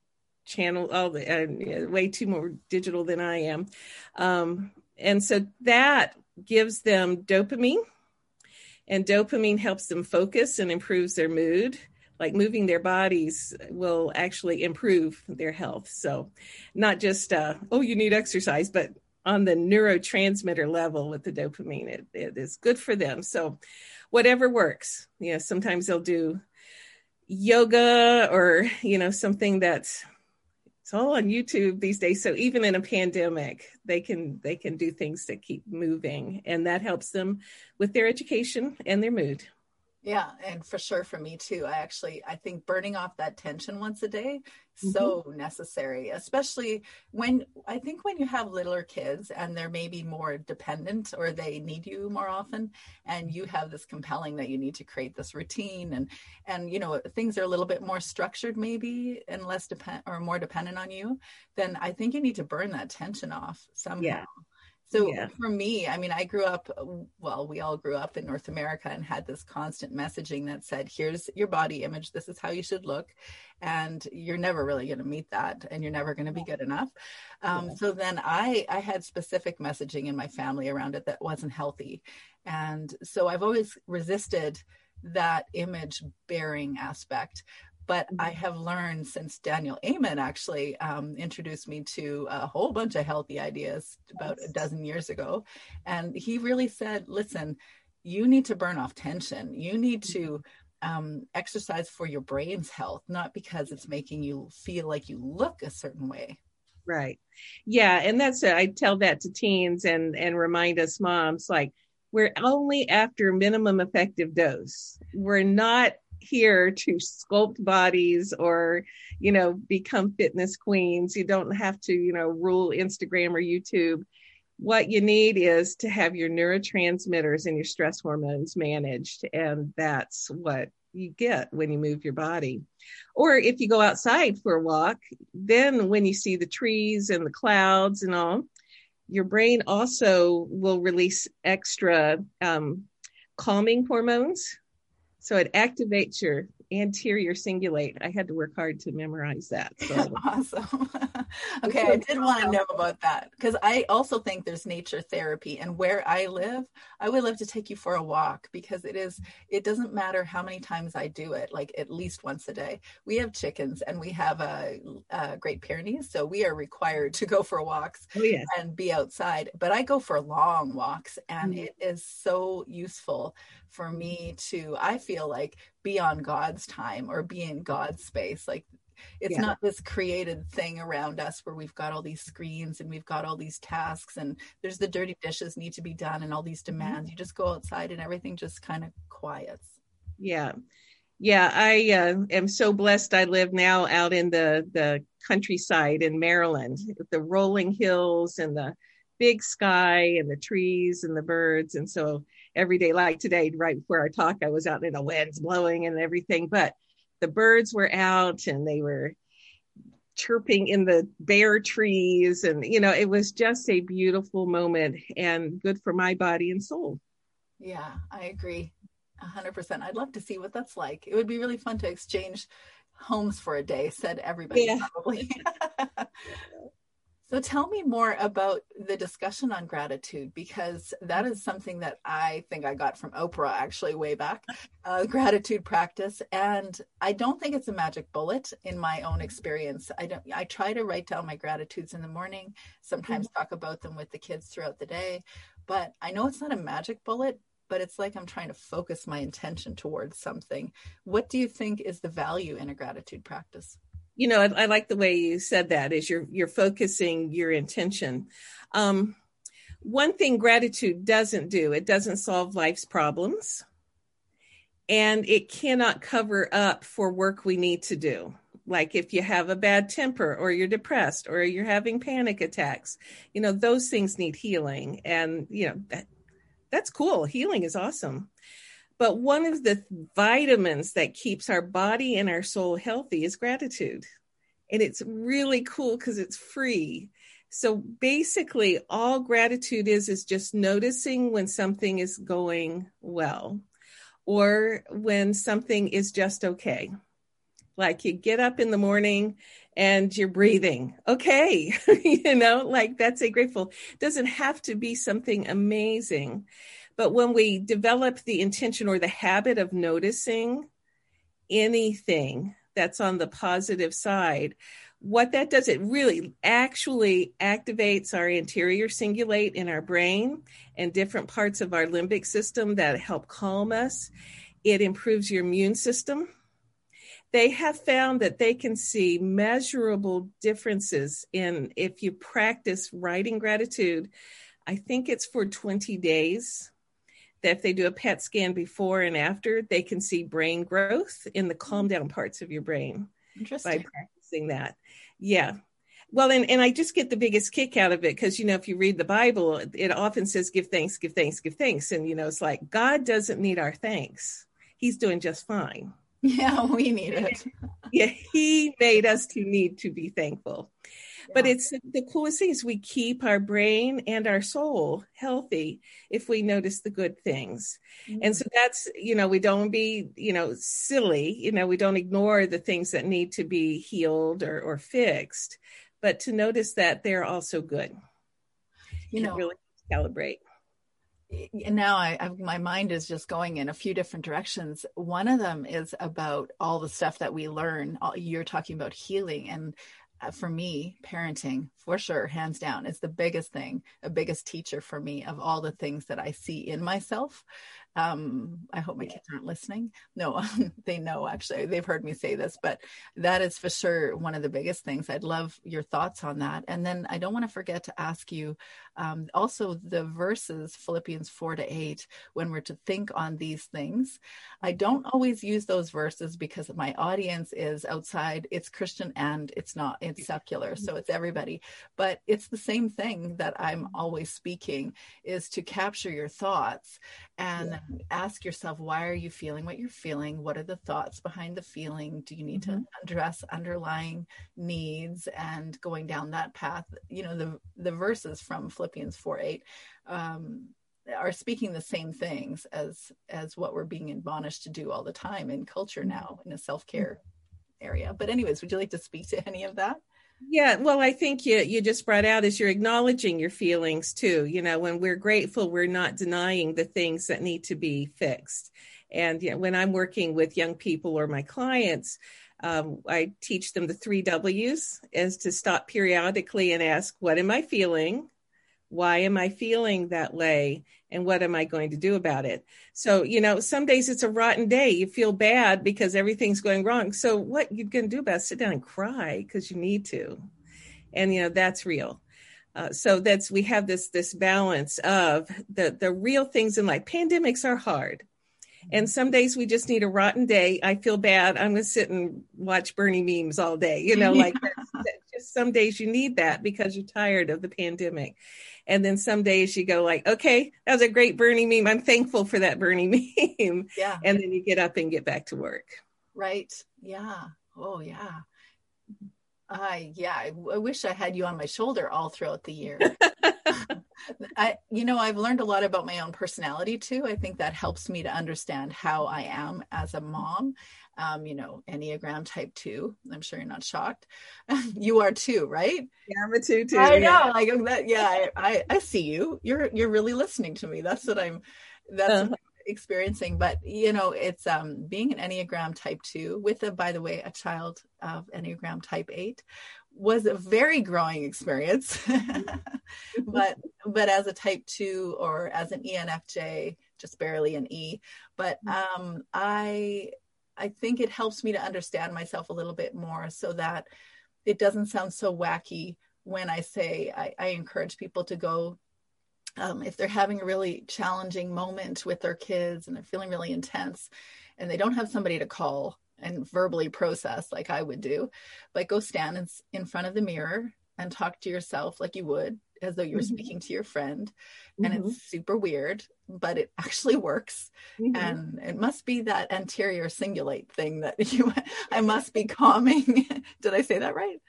channel all the uh, way too more digital than I am. Um, and so that gives them dopamine and dopamine helps them focus and improves their mood like moving their bodies will actually improve their health. So, not just, uh, oh, you need exercise, but on the neurotransmitter level with the dopamine, it, it is good for them. So, whatever works. You know, sometimes they'll do yoga or, you know, something that's it's all on YouTube these days. So even in a pandemic, they can they can do things that keep moving, and that helps them with their education and their mood. Yeah, and for sure for me too. I actually I think burning off that tension once a day so mm-hmm. necessary, especially when I think when you have littler kids and they're maybe more dependent or they need you more often and you have this compelling that you need to create this routine and and you know things are a little bit more structured maybe and less depend or more dependent on you, then I think you need to burn that tension off somehow. Yeah so yeah. for me, I mean, I grew up, well, we all grew up in North America and had this constant messaging that said, here's your body image. This is how you should look. And you're never really going to meet that and you're never going to be good enough. Um, yeah. So then I, I had specific messaging in my family around it that wasn't healthy. And so I've always resisted that image bearing aspect but I mm-hmm. have learned since Daniel Amen actually um, introduced me to a whole bunch of healthy ideas about a dozen years ago. And he really said, listen, you need to burn off tension. You need to um, exercise for your brain's health, not because it's making you feel like you look a certain way. Right. Yeah. And that's. I tell that to teens and, and remind us moms like, we're only after minimum effective dose. We're not here to sculpt bodies or you know become fitness queens. You don't have to you know rule instagram or youtube. What you need is to have your neurotransmitters and your stress hormones managed and that's what you get when you move your body. Or if you go outside for a walk then when you see the trees and the clouds and all your brain also will release extra um, calming hormones so it activates your anterior cingulate. I had to work hard to memorize that. So. awesome. okay, I did want to know about that because I also think there's nature therapy, and where I live, I would love to take you for a walk because it is. It doesn't matter how many times I do it, like at least once a day. We have chickens and we have a, a Great Pyrenees, so we are required to go for walks oh, yes. and be outside. But I go for long walks, and mm-hmm. it is so useful for me to. I feel like be on God's time or be in God's space. Like it's yeah. not this created thing around us where we've got all these screens and we've got all these tasks and there's the dirty dishes need to be done and all these mm-hmm. demands. You just go outside and everything just kind of quiets. Yeah. Yeah, I uh, am so blessed. I live now out in the the countryside in Maryland, the rolling hills and the big sky and the trees and the birds. And so every day, like today, right before our talk, I was out in the winds blowing and everything, but the birds were out and they were chirping in the bare trees. And, you know, it was just a beautiful moment and good for my body and soul. Yeah, I agree. 100%. I'd love to see what that's like. It would be really fun to exchange homes for a day, said everybody yeah. probably. So tell me more about the discussion on gratitude because that is something that I think I got from Oprah actually way back, uh, gratitude practice, and I don't think it's a magic bullet in my own experience. I don't. I try to write down my gratitudes in the morning. Sometimes mm-hmm. talk about them with the kids throughout the day, but I know it's not a magic bullet. But it's like I'm trying to focus my intention towards something. What do you think is the value in a gratitude practice? You know, I, I, like the way you said that is you're you're focusing your intention. Um, one thing gratitude doesn't do, it doesn't solve life's problems. And it cannot cover up for work we need to do. Like if you have a bad temper or you're depressed or you're having panic attacks, you know, those things need healing. And, you know, that, that's cool. Healing is awesome. But one of the vitamins that keeps our body and our soul healthy is gratitude. And it's really cool because it's free. So basically, all gratitude is is just noticing when something is going well or when something is just okay. Like you get up in the morning and you're breathing. Okay. you know, like that's a grateful. Doesn't have to be something amazing. But when we develop the intention or the habit of noticing anything that's on the positive side, what that does, it really actually activates our anterior cingulate in our brain and different parts of our limbic system that help calm us. It improves your immune system. They have found that they can see measurable differences in if you practice writing gratitude. I think it's for 20 days that if they do a PET scan before and after, they can see brain growth in the calm down parts of your brain Interesting. by practicing that. Yeah. Well, and, and I just get the biggest kick out of it because, you know, if you read the Bible, it often says, give thanks, give thanks, give thanks. And, you know, it's like God doesn't need our thanks. He's doing just fine. Yeah, we need it. yeah, He made us to need to be thankful. But it's the coolest thing is we keep our brain and our soul healthy if we notice the good things. Mm-hmm. And so that's, you know, we don't be, you know, silly, you know, we don't ignore the things that need to be healed or, or fixed, but to notice that they're also good. You know, really calibrate now I, I, my mind is just going in a few different directions. One of them is about all the stuff that we learn you're talking about healing and uh, for me, parenting for sure, hands down, is the biggest thing, the biggest teacher for me of all the things that I see in myself um, I hope my kids aren't listening. No, they know actually. They've heard me say this, but that is for sure one of the biggest things. I'd love your thoughts on that. And then I don't want to forget to ask you um, also the verses, Philippians 4 to 8, when we're to think on these things. I don't always use those verses because my audience is outside. It's Christian and it's not, it's secular. So it's everybody. But it's the same thing that I'm always speaking is to capture your thoughts and yeah. Ask yourself why are you feeling what you're feeling what are the thoughts behind the feeling do you need mm-hmm. to address underlying needs and going down that path you know the the verses from philippians 4 8 um, are speaking the same things as as what we're being admonished to do all the time in culture mm-hmm. now in a self-care mm-hmm. area but anyways would you like to speak to any of that yeah, well, I think you you just brought out is you're acknowledging your feelings too. You know, when we're grateful, we're not denying the things that need to be fixed. And you know, when I'm working with young people or my clients, um, I teach them the three W's is to stop periodically and ask, "What am I feeling? Why am I feeling that way? And what am I going to do about it? So, you know, some days it's a rotten day. You feel bad because everything's going wrong. So, what you going to do about it? Sit down and cry because you need to. And, you know, that's real. Uh, so that's we have this this balance of the the real things in life. Pandemics are hard, and some days we just need a rotten day. I feel bad. I'm gonna sit and watch Bernie memes all day. You know, like some days you need that because you're tired of the pandemic. And then some days you go like, okay, that was a great Bernie meme. I'm thankful for that Bernie meme. Yeah. And then you get up and get back to work. Right. Yeah. Oh yeah. I yeah, I, I wish I had you on my shoulder all throughout the year. I, you know, I've learned a lot about my own personality too. I think that helps me to understand how I am as a mom um, you know, Enneagram type two. I'm sure you're not shocked. you are too, right? Yeah, I'm a two too. I know. Like that, yeah, I, I, I, see you. You're you're really listening to me. That's what I'm that's uh-huh. what I'm experiencing. But you know, it's um being an Enneagram type two with a by the way, a child of Enneagram type eight was a very growing experience. but but as a type two or as an ENFJ, just barely an E. But mm-hmm. um I I think it helps me to understand myself a little bit more so that it doesn't sound so wacky when I say I, I encourage people to go um, if they're having a really challenging moment with their kids and they're feeling really intense and they don't have somebody to call and verbally process like I would do, but go stand in, in front of the mirror and talk to yourself like you would as though you were mm-hmm. speaking to your friend and mm-hmm. it's super weird but it actually works mm-hmm. and it must be that anterior cingulate thing that you i must be calming did i say that right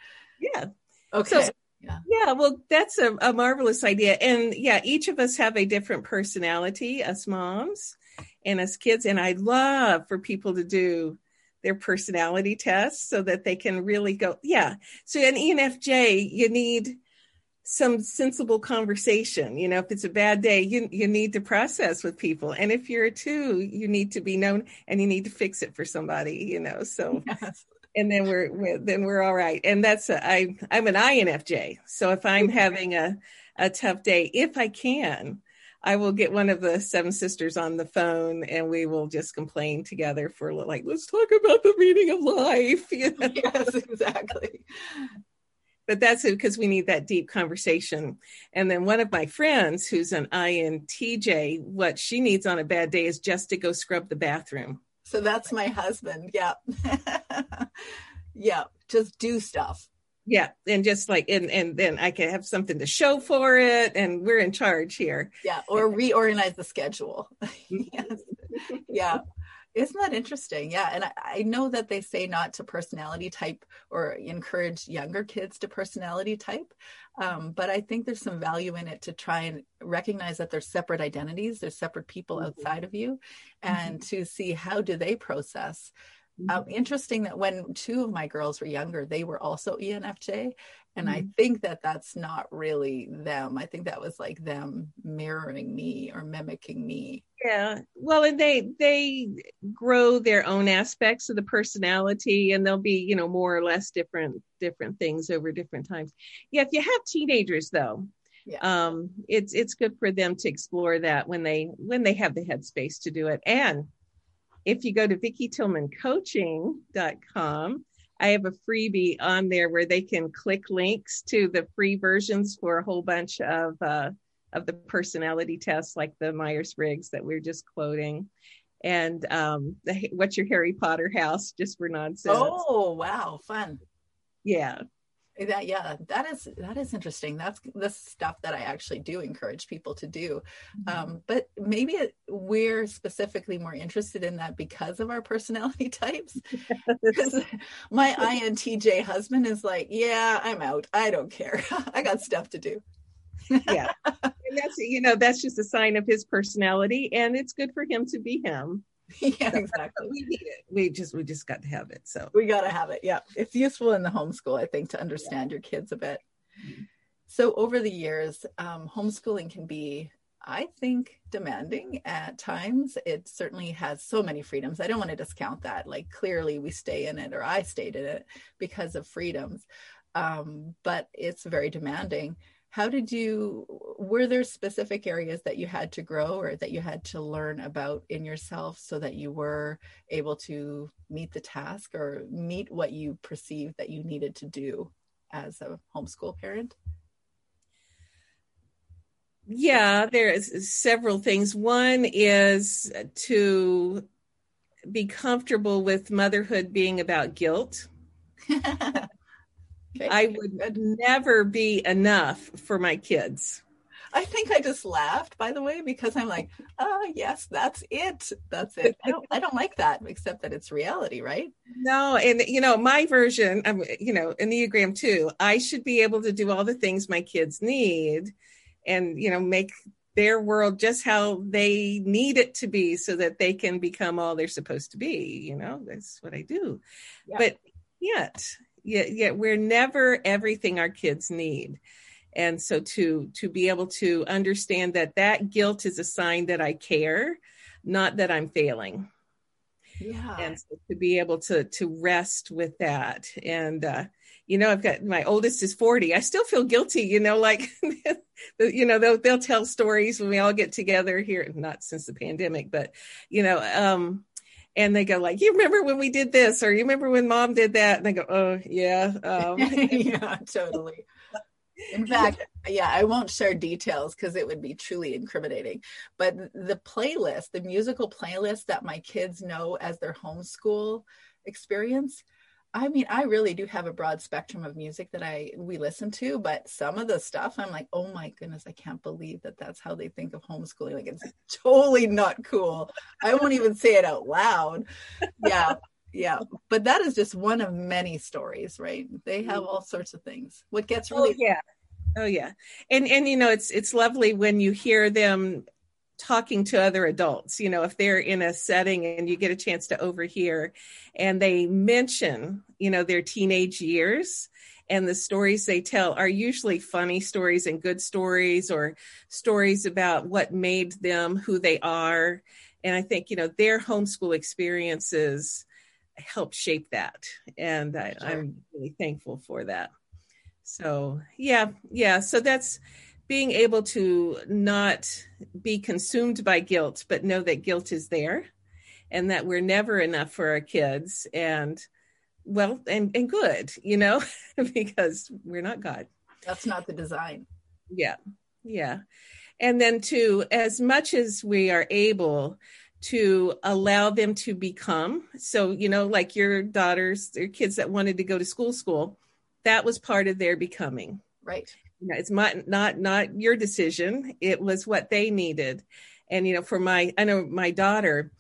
yeah okay so, yeah. yeah well that's a, a marvelous idea and yeah each of us have a different personality as moms and as kids and i love for people to do their personality tests so that they can really go yeah so an enfj you need some sensible conversation. You know, if it's a bad day, you you need to process with people, and if you're a two, you need to be known and you need to fix it for somebody. You know, so. Yes. And then we're, we're, then we're all right. And that's a, I I'm an INFJ. So if I'm having a a tough day, if I can, I will get one of the seven sisters on the phone and we will just complain together for like, let's talk about the meaning of life. You know? Yes, exactly but that's it because we need that deep conversation. And then one of my friends who's an INTJ, what she needs on a bad day is just to go scrub the bathroom. So that's my husband. Yeah. yeah. Just do stuff. Yeah. And just like, and, and then I can have something to show for it. And we're in charge here. Yeah. Or reorganize the schedule. yes. Yeah. Isn't that interesting? Yeah. And I, I, know that they say not to personality type or encourage younger kids to personality type. Um, but I think there's some value in it to try and recognize that there's separate identities, there's separate people mm-hmm. outside of you, and mm-hmm. to see how do they process um, interesting that when two of my girls were younger, they were also ENFJ. And mm-hmm. I think that that's not really them. I think that was like them mirroring me or mimicking me. Yeah. Well, and they they grow their own aspects of the personality and they'll be, you know, more or less different different things over different times. Yeah, if you have teenagers though, yeah. um it's it's good for them to explore that when they when they have the headspace to do it. And if you go to VickiTillmanCoaching.com, I have a freebie on there where they can click links to the free versions for a whole bunch of uh, of the personality tests, like the Myers Briggs that we are just quoting, and um, the What's Your Harry Potter House, just for nonsense. Oh wow, fun! Yeah, that yeah that is that is interesting. That's the stuff that i actually do encourage people to do. Mm-hmm. um, but maybe it, we're specifically more interested in that because of our personality types. Because my intj husband is like yeah i'm out. I don't care. I got stuff to do. Yeah. And that's you know that's just a sign of his personality and it's good for him to be him yeah, exactly. We need it. We just we just got to have it. So we got to have it. Yeah, it's useful in the homeschool, I think, to understand yeah. your kids a bit. Mm-hmm. So over the years, um, homeschooling can be, I think, demanding at times. It certainly has so many freedoms. I don't want to discount that. Like clearly, we stay in it, or I stayed in it because of freedoms. Um, but it's very demanding how did you were there specific areas that you had to grow or that you had to learn about in yourself so that you were able to meet the task or meet what you perceived that you needed to do as a homeschool parent? Yeah there's several things. One is to be comfortable with motherhood being about guilt Okay. I would never be enough for my kids. I think I just laughed, by the way, because I'm like, oh yes, that's it. That's it. I don't, I don't like that, except that it's reality, right? No, and you know, my version, I'm, you know, Enneagram two. I should be able to do all the things my kids need, and you know, make their world just how they need it to be, so that they can become all they're supposed to be. You know, that's what I do. Yeah. But yet, yet, yet we're never everything our kids need. And so to to be able to understand that that guilt is a sign that i care not that i'm failing. Yeah. And so to be able to to rest with that. And uh you know i've got my oldest is 40 i still feel guilty you know like you know they'll they'll tell stories when we all get together here not since the pandemic but you know um and they go like, "You remember when we did this, or you remember when mom did that?" And they go, "Oh yeah, um. yeah, totally." In fact, yeah, I won't share details because it would be truly incriminating. But the playlist, the musical playlist that my kids know as their homeschool experience, I mean, I really do have a broad spectrum of music that I we listen to, but some of the stuff I'm like, oh my goodness, I can't believe that that's how they think of homeschooling. Like it's totally not cool. I won't even say it out loud. Yeah, yeah. But that is just one of many stories, right? They have all sorts of things. What gets oh, really oh, yeah. Oh yeah. And and you know, it's it's lovely when you hear them talking to other adults you know if they're in a setting and you get a chance to overhear and they mention you know their teenage years and the stories they tell are usually funny stories and good stories or stories about what made them who they are. And i think you know their homeschool experiences help shape that. And I, sure. i'm really thankful for that. So yeah yeah. So that's being able to not be consumed by guilt, but know that guilt is there and that we're never enough for our kids. And well and and good you know because we're not god. That's not the design. Yeah yeah. And then to as much as we are able to allow them to become so you know like your daughters your kids that wanted to go to school school that was part of their becoming. Right you know, it's not not not your decision. It was what they needed. And you know for my i know my daughter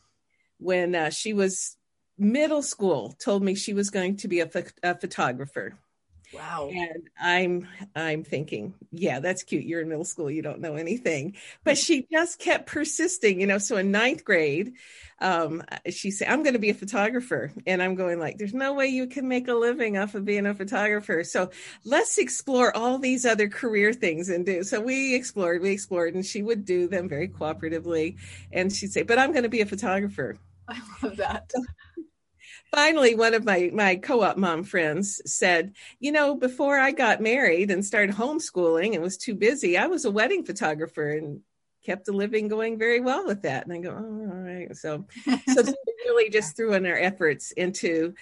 when uh, she was middle school told me she was going to be a, ph- a photographer Wow. And I'm I'm thinking, yeah, that's cute. You're in middle school, you don't know anything. But she just kept persisting, you know. So in ninth grade, um, she said, I'm gonna be a photographer. And I'm going like, there's no way you can make a living off of being a photographer. So let's explore all these other career things and do. So we explored, we explored, and she would do them very cooperatively. And she'd say, But I'm gonna be a photographer. I love that finally one of my my co-op mom friends said you know before i got married and started homeschooling and was too busy i was a wedding photographer and kept a living going very well with that. And i go oh, all right. So so really just threw in our efforts into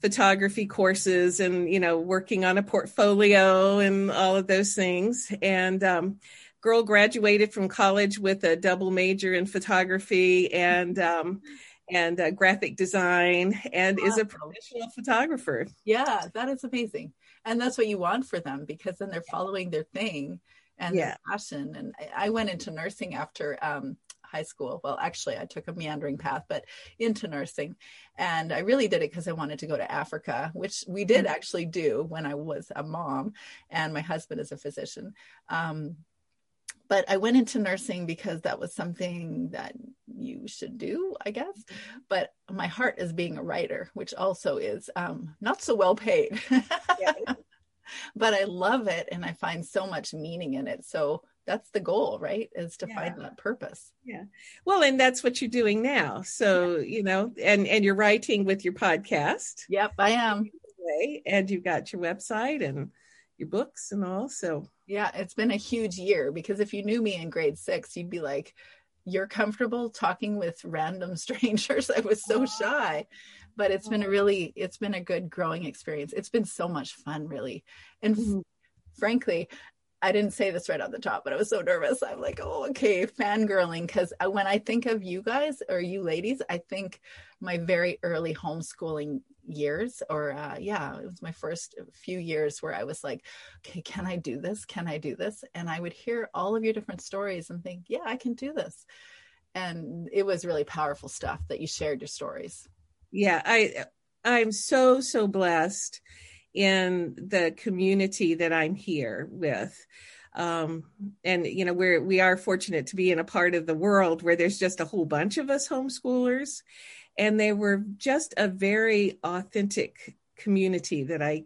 photography courses and you know working on a portfolio and all of those things. And um, girl graduated from college with a double major in photography and um, and uh, graphic design and awesome. is a professional photographer. Yeah, that is amazing. And that's what you want for them because then they're following their thing and yeah. their passion. And I went into nursing after um, high school. Well, actually, I took a meandering path, but into nursing. And I really did it because I wanted to go to Africa, which we did mm-hmm. actually do when I was a mom, and my husband is a physician. Um, but I went into nursing because that was something that you should do, I guess. Mm-hmm. But my heart is being a writer, which also is um, not so well paid. yeah. but I love it and I find so much meaning in it. So that's the goal, right? Is to yeah. find that purpose. Yeah. Well, and that's what you're doing now. So, yeah. you know, and and you're writing with your podcast. Yep, I am. And you've got your website and your books and all. So yeah, it's been a huge year because if you knew me in grade six, you'd be like, You're comfortable talking with random strangers. I was so shy. But it's been a really, it's been a good growing experience. It's been so much fun, really. And mm-hmm. frankly, I didn't say this right on the top, but I was so nervous. I'm like, oh, okay, fangirling. Because when I think of you guys or you ladies, I think my very early homeschooling years, or uh, yeah, it was my first few years where I was like, okay, can I do this? Can I do this? And I would hear all of your different stories and think, yeah, I can do this. And it was really powerful stuff that you shared your stories. Yeah, I I'm so so blessed in the community that I'm here with. Um, and you know we're we are fortunate to be in a part of the world where there's just a whole bunch of us homeschoolers and they were just a very authentic community that I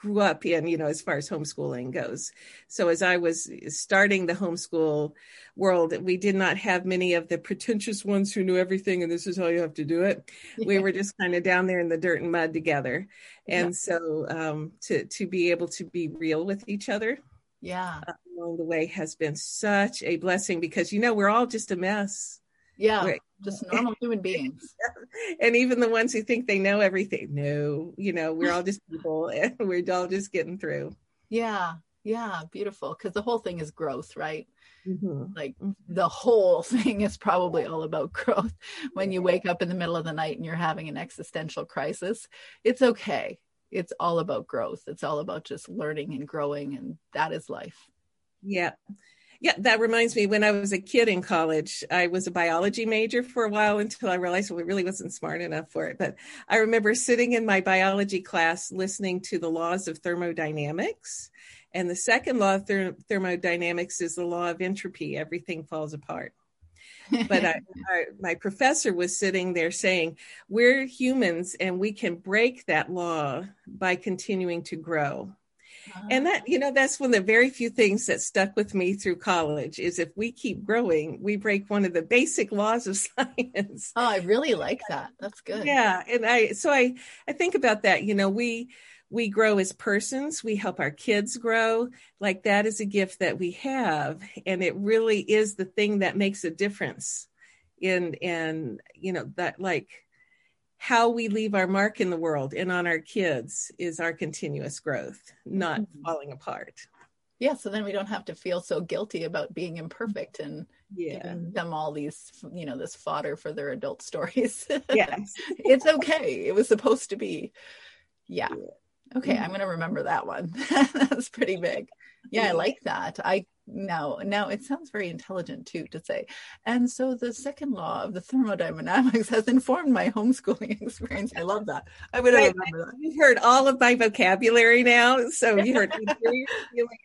grew up in, you know, as far as homeschooling goes. So as I was starting the homeschool world, we did not have many of the pretentious ones who knew everything and this is how you have to do it. We were just kind of down there in the dirt and mud together. And yeah. so um, to to be able to be real with each other. Yeah. Uh, along the way has been such a blessing because you know we're all just a mess. Yeah. We're, just normal human beings. and even the ones who think they know everything, no, you know, we're all just people and we're all just getting through. Yeah. Yeah. Beautiful. Because the whole thing is growth, right? Mm-hmm. Like the whole thing is probably all about growth. When you wake up in the middle of the night and you're having an existential crisis, it's okay. It's all about growth. It's all about just learning and growing, and that is life. Yeah. Yeah, that reminds me when I was a kid in college, I was a biology major for a while until I realized well, I really wasn't smart enough for it. But I remember sitting in my biology class listening to the laws of thermodynamics. And the second law of ther- thermodynamics is the law of entropy everything falls apart. but I, I, my professor was sitting there saying, We're humans and we can break that law by continuing to grow. And uh-huh. that, you know, that's one of the very few things that stuck with me through college is if we keep growing, we break one of the basic laws of science. Oh, I really like that. That's good. Yeah. And I, so I, I think about that, you know, we, we grow as persons we help our kids grow like that is a gift that we have and it really is the thing that makes a difference in and you know that like how we leave our mark in the world and on our kids is our continuous growth, not mm-hmm. falling apart. Yeah, so then we don't have to feel so guilty about being imperfect and yeah. giving them all these, you know, this fodder for their adult stories. Yes. it's okay. It was supposed to be. Yeah. yeah. Okay, mm-hmm. I'm going to remember that one. That's pretty big. Yeah, I like that. I now now it sounds very intelligent too to say. And so the second law of the thermodynamics has informed my homeschooling experience. I love that. I would remember that. you've heard all of my vocabulary now so you heard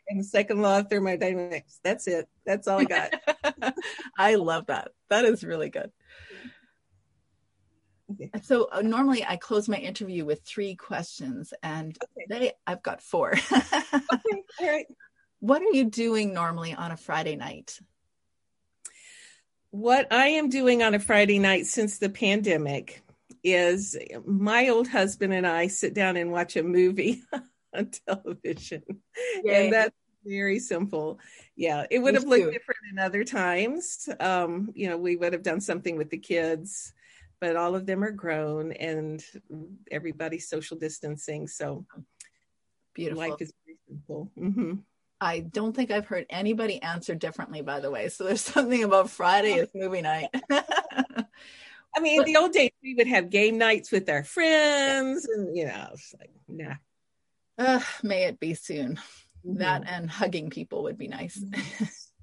and the second law of thermodynamics. That's it. That's all i got. I love that. That is really good. So uh, normally I close my interview with three questions, and okay. today I've got four. okay, all right. What are you doing normally on a Friday night? What I am doing on a Friday night since the pandemic is my old husband and I sit down and watch a movie on television. Yay. And that's very simple. Yeah, it would have looked different in other times. Um, you know, we would have done something with the kids, but all of them are grown and everybody's social distancing. So beautiful. Life is very simple. Mm-hmm. I don't think I've heard anybody answer differently, by the way. So there's something about Friday is movie night. I mean, but, the old days we would have game nights with our friends, and you know, it's like, nah. Uh, may it be soon. Mm-hmm. That and hugging people would be nice.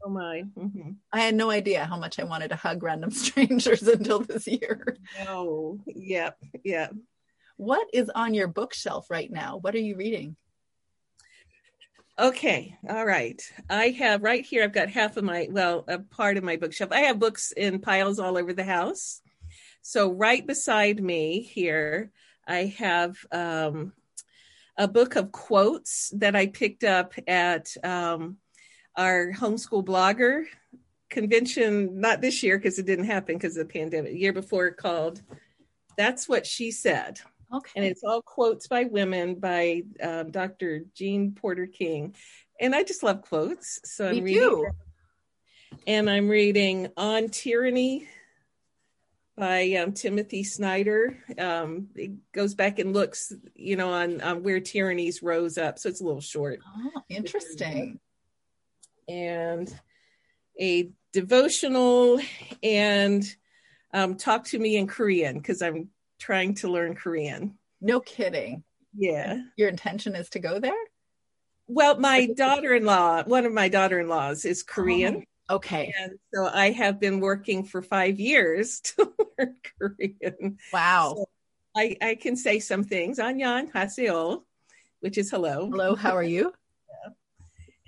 Oh my! Mm-hmm. I had no idea how much I wanted to hug random strangers until this year. Oh, yep, yep. What is on your bookshelf right now? What are you reading? Okay, all right. I have right here, I've got half of my, well, a part of my bookshelf. I have books in piles all over the house. So, right beside me here, I have um, a book of quotes that I picked up at um, our homeschool blogger convention, not this year because it didn't happen because of the pandemic, year before called That's What She Said. Okay. And it's all quotes by women by um, Dr. Jean Porter King. And I just love quotes. So I'm reading. Do. And I'm reading On Tyranny by um, Timothy Snyder. Um, it goes back and looks, you know, on, on where tyrannies rose up. So it's a little short. Oh, interesting. And a devotional and um, talk to me in Korean because I'm trying to learn Korean. No kidding. Yeah. Your intention is to go there? Well, my daughter in law, one of my daughter in laws is Korean. Oh, okay. And so I have been working for five years to learn Korean. Wow. So I, I can say some things. Anyan Haseo, which is hello. Hello, how are you?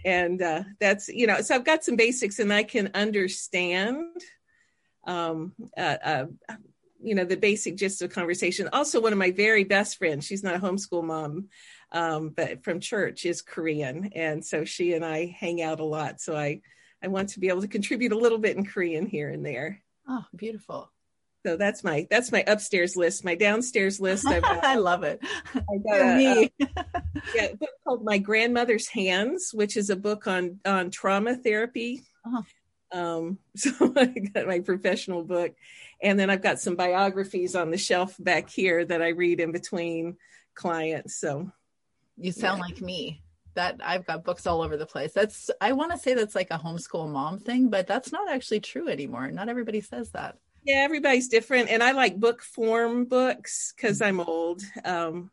And uh, that's, you know, so I've got some basics and I can understand um, uh, uh, you know the basic gist of conversation. Also one of my very best friends she's not a homeschool mom um, but from church is korean. And so she and i hang out a lot. So i i want to be able to contribute a little bit in korean here and there. Oh beautiful. So that's my that's my upstairs list. My downstairs list got, i love it. I got me. yeah, a book called my grandmother's hands which is a book on on trauma therapy. Oh. Um, so i got my professional book and then I've got some biographies on the shelf back here that I read in between clients. So you sound yeah. like me. That I've got books all over the place. That's I want to say that's like a homeschool mom thing, but that's not actually true anymore. Not everybody says that. Yeah, everybody's different, and I like book form books because I'm old. Um,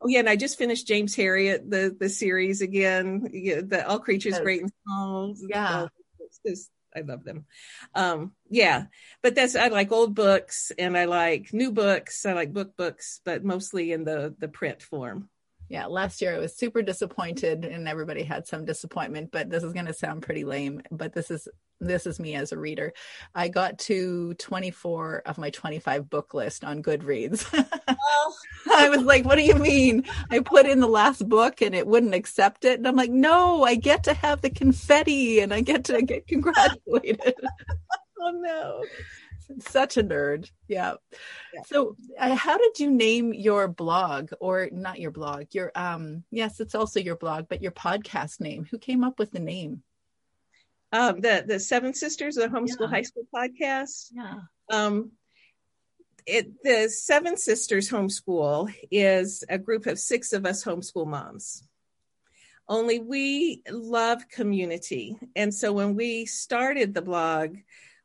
oh yeah, and I just finished James Herriot the the series again. Yeah, the All Creatures. Great and Small. Yeah, I love them. Um, yeah, but that's I like old books and I like new books. I like book books, but mostly in the the print form. Yeah, last year I was super disappointed and everybody had some disappointment, but this is going to sound pretty lame, but this is this is me as a reader. I got to 24 of my 25 book list on Goodreads. Oh. I was like, what do you mean? I put in the last book and it wouldn't accept it. And I'm like, no, I get to have the confetti and I get to get congratulated. oh no such a nerd. Yeah. yeah. So, uh, how did you name your blog or not your blog? Your um yes, it's also your blog, but your podcast name. Who came up with the name? Um the the Seven Sisters, the homeschool yeah. high school podcast. Yeah. Um it, the Seven Sisters Homeschool is a group of six of us homeschool moms. Only we love community. And so when we started the blog,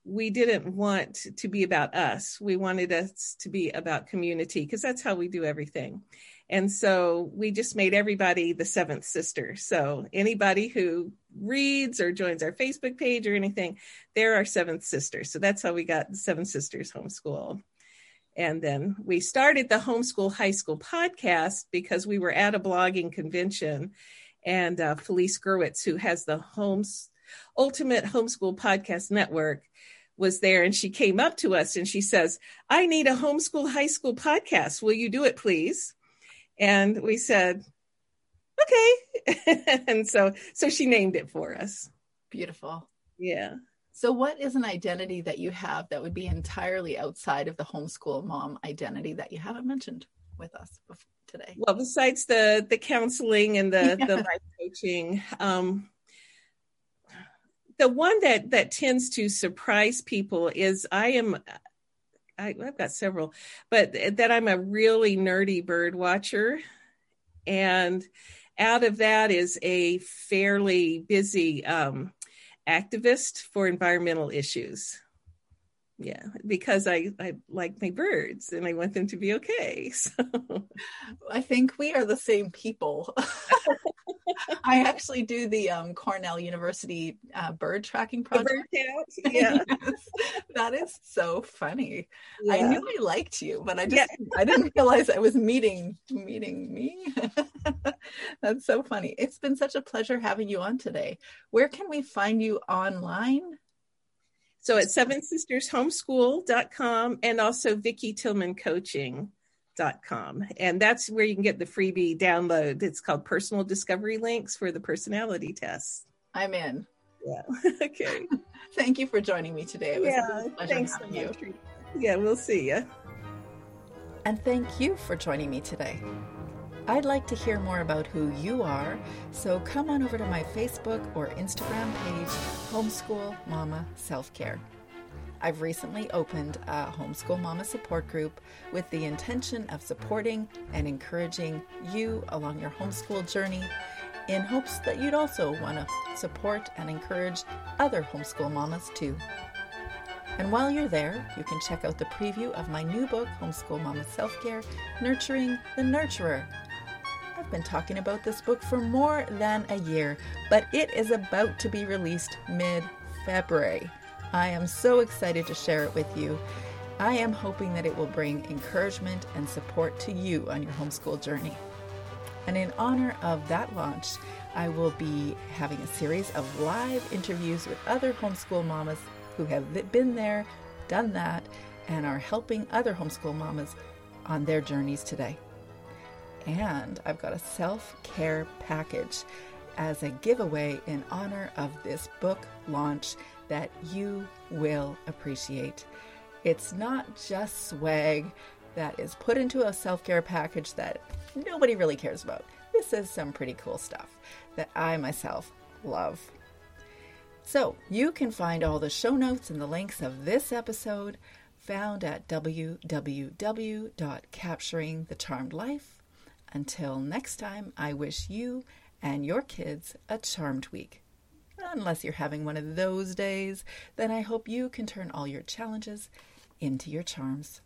we didn't want to be about us. We wanted us to be about community because that's how we do everything. And so we just made everybody the seventh sister. So anybody who reads or joins our Facebook page or anything, they're our seventh sister. So that's how we got Seven Sisters Homeschool. And then we started the Homeschool High School podcast because we were at a blogging convention and uh, Felice Gerwitz, who has the Homes Ultimate Homeschool Podcast Network, was there and she came up to us and she says, I need a homeschool high school podcast. Will you do it, please? And we said, okay. and so so she named it for us. Beautiful. Yeah. So what is an identity that you have that would be entirely outside of the homeschool mom identity that you haven't mentioned with us today? Well, besides the the counseling and the yeah. the life coaching, um, the one that that tends to surprise people is I am I, have got several, but that I'm a really nerdy bird watcher. And out of that is a fairly busy um, activist for environmental issues. Yeah, because I, I like my birds and I want them to be okay. So I think we are the same people. I actually do the um, Cornell University uh, bird tracking project. Bird yeah, yes. that is so funny. Yeah. I knew I liked you, but I just yeah. I didn't realize I was meeting meeting me. That's so funny. It's been such a pleasure having you on today. Where can we find you online? So at seven sisters homeschool.com and also Vicki Tillman coaching com. And that's where you can get the freebie download. It's called personal discovery links for the personality test. I'm in. Yeah. Okay. Thank you for joining me today. It was yeah, a pleasure thanks having so you. Yeah we'll see you and thank you for joining me today I'd like to hear more about who you are, so come on over to my Facebook or Instagram page, Homeschool Mama Self Care. I've recently opened a Homeschool Mama support group with the intention of supporting and encouraging you along your homeschool journey in hopes that you'd also want to support and encourage other homeschool mamas too. And while you're there, you can check out the preview of my new book, Homeschool Mama Self Care Nurturing the Nurturer. Been talking about this book for more than a year, but it is about to be released mid February. I am so excited to share it with you. I am hoping that it will bring encouragement and support to you on your homeschool journey. And in honor of that launch, I will be having a series of live interviews with other homeschool mamas who have been there, done that, and are helping other homeschool mamas on their journeys today. And I've got a self care package as a giveaway in honor of this book launch that you will appreciate. It's not just swag that is put into a self care package that nobody really cares about. This is some pretty cool stuff that I myself love. So, you can find all the show notes and the links of this episode found at www.capturingthecharmedlife. Until next time, I wish you and your kids a charmed week. Unless you're having one of those days, then I hope you can turn all your challenges into your charms.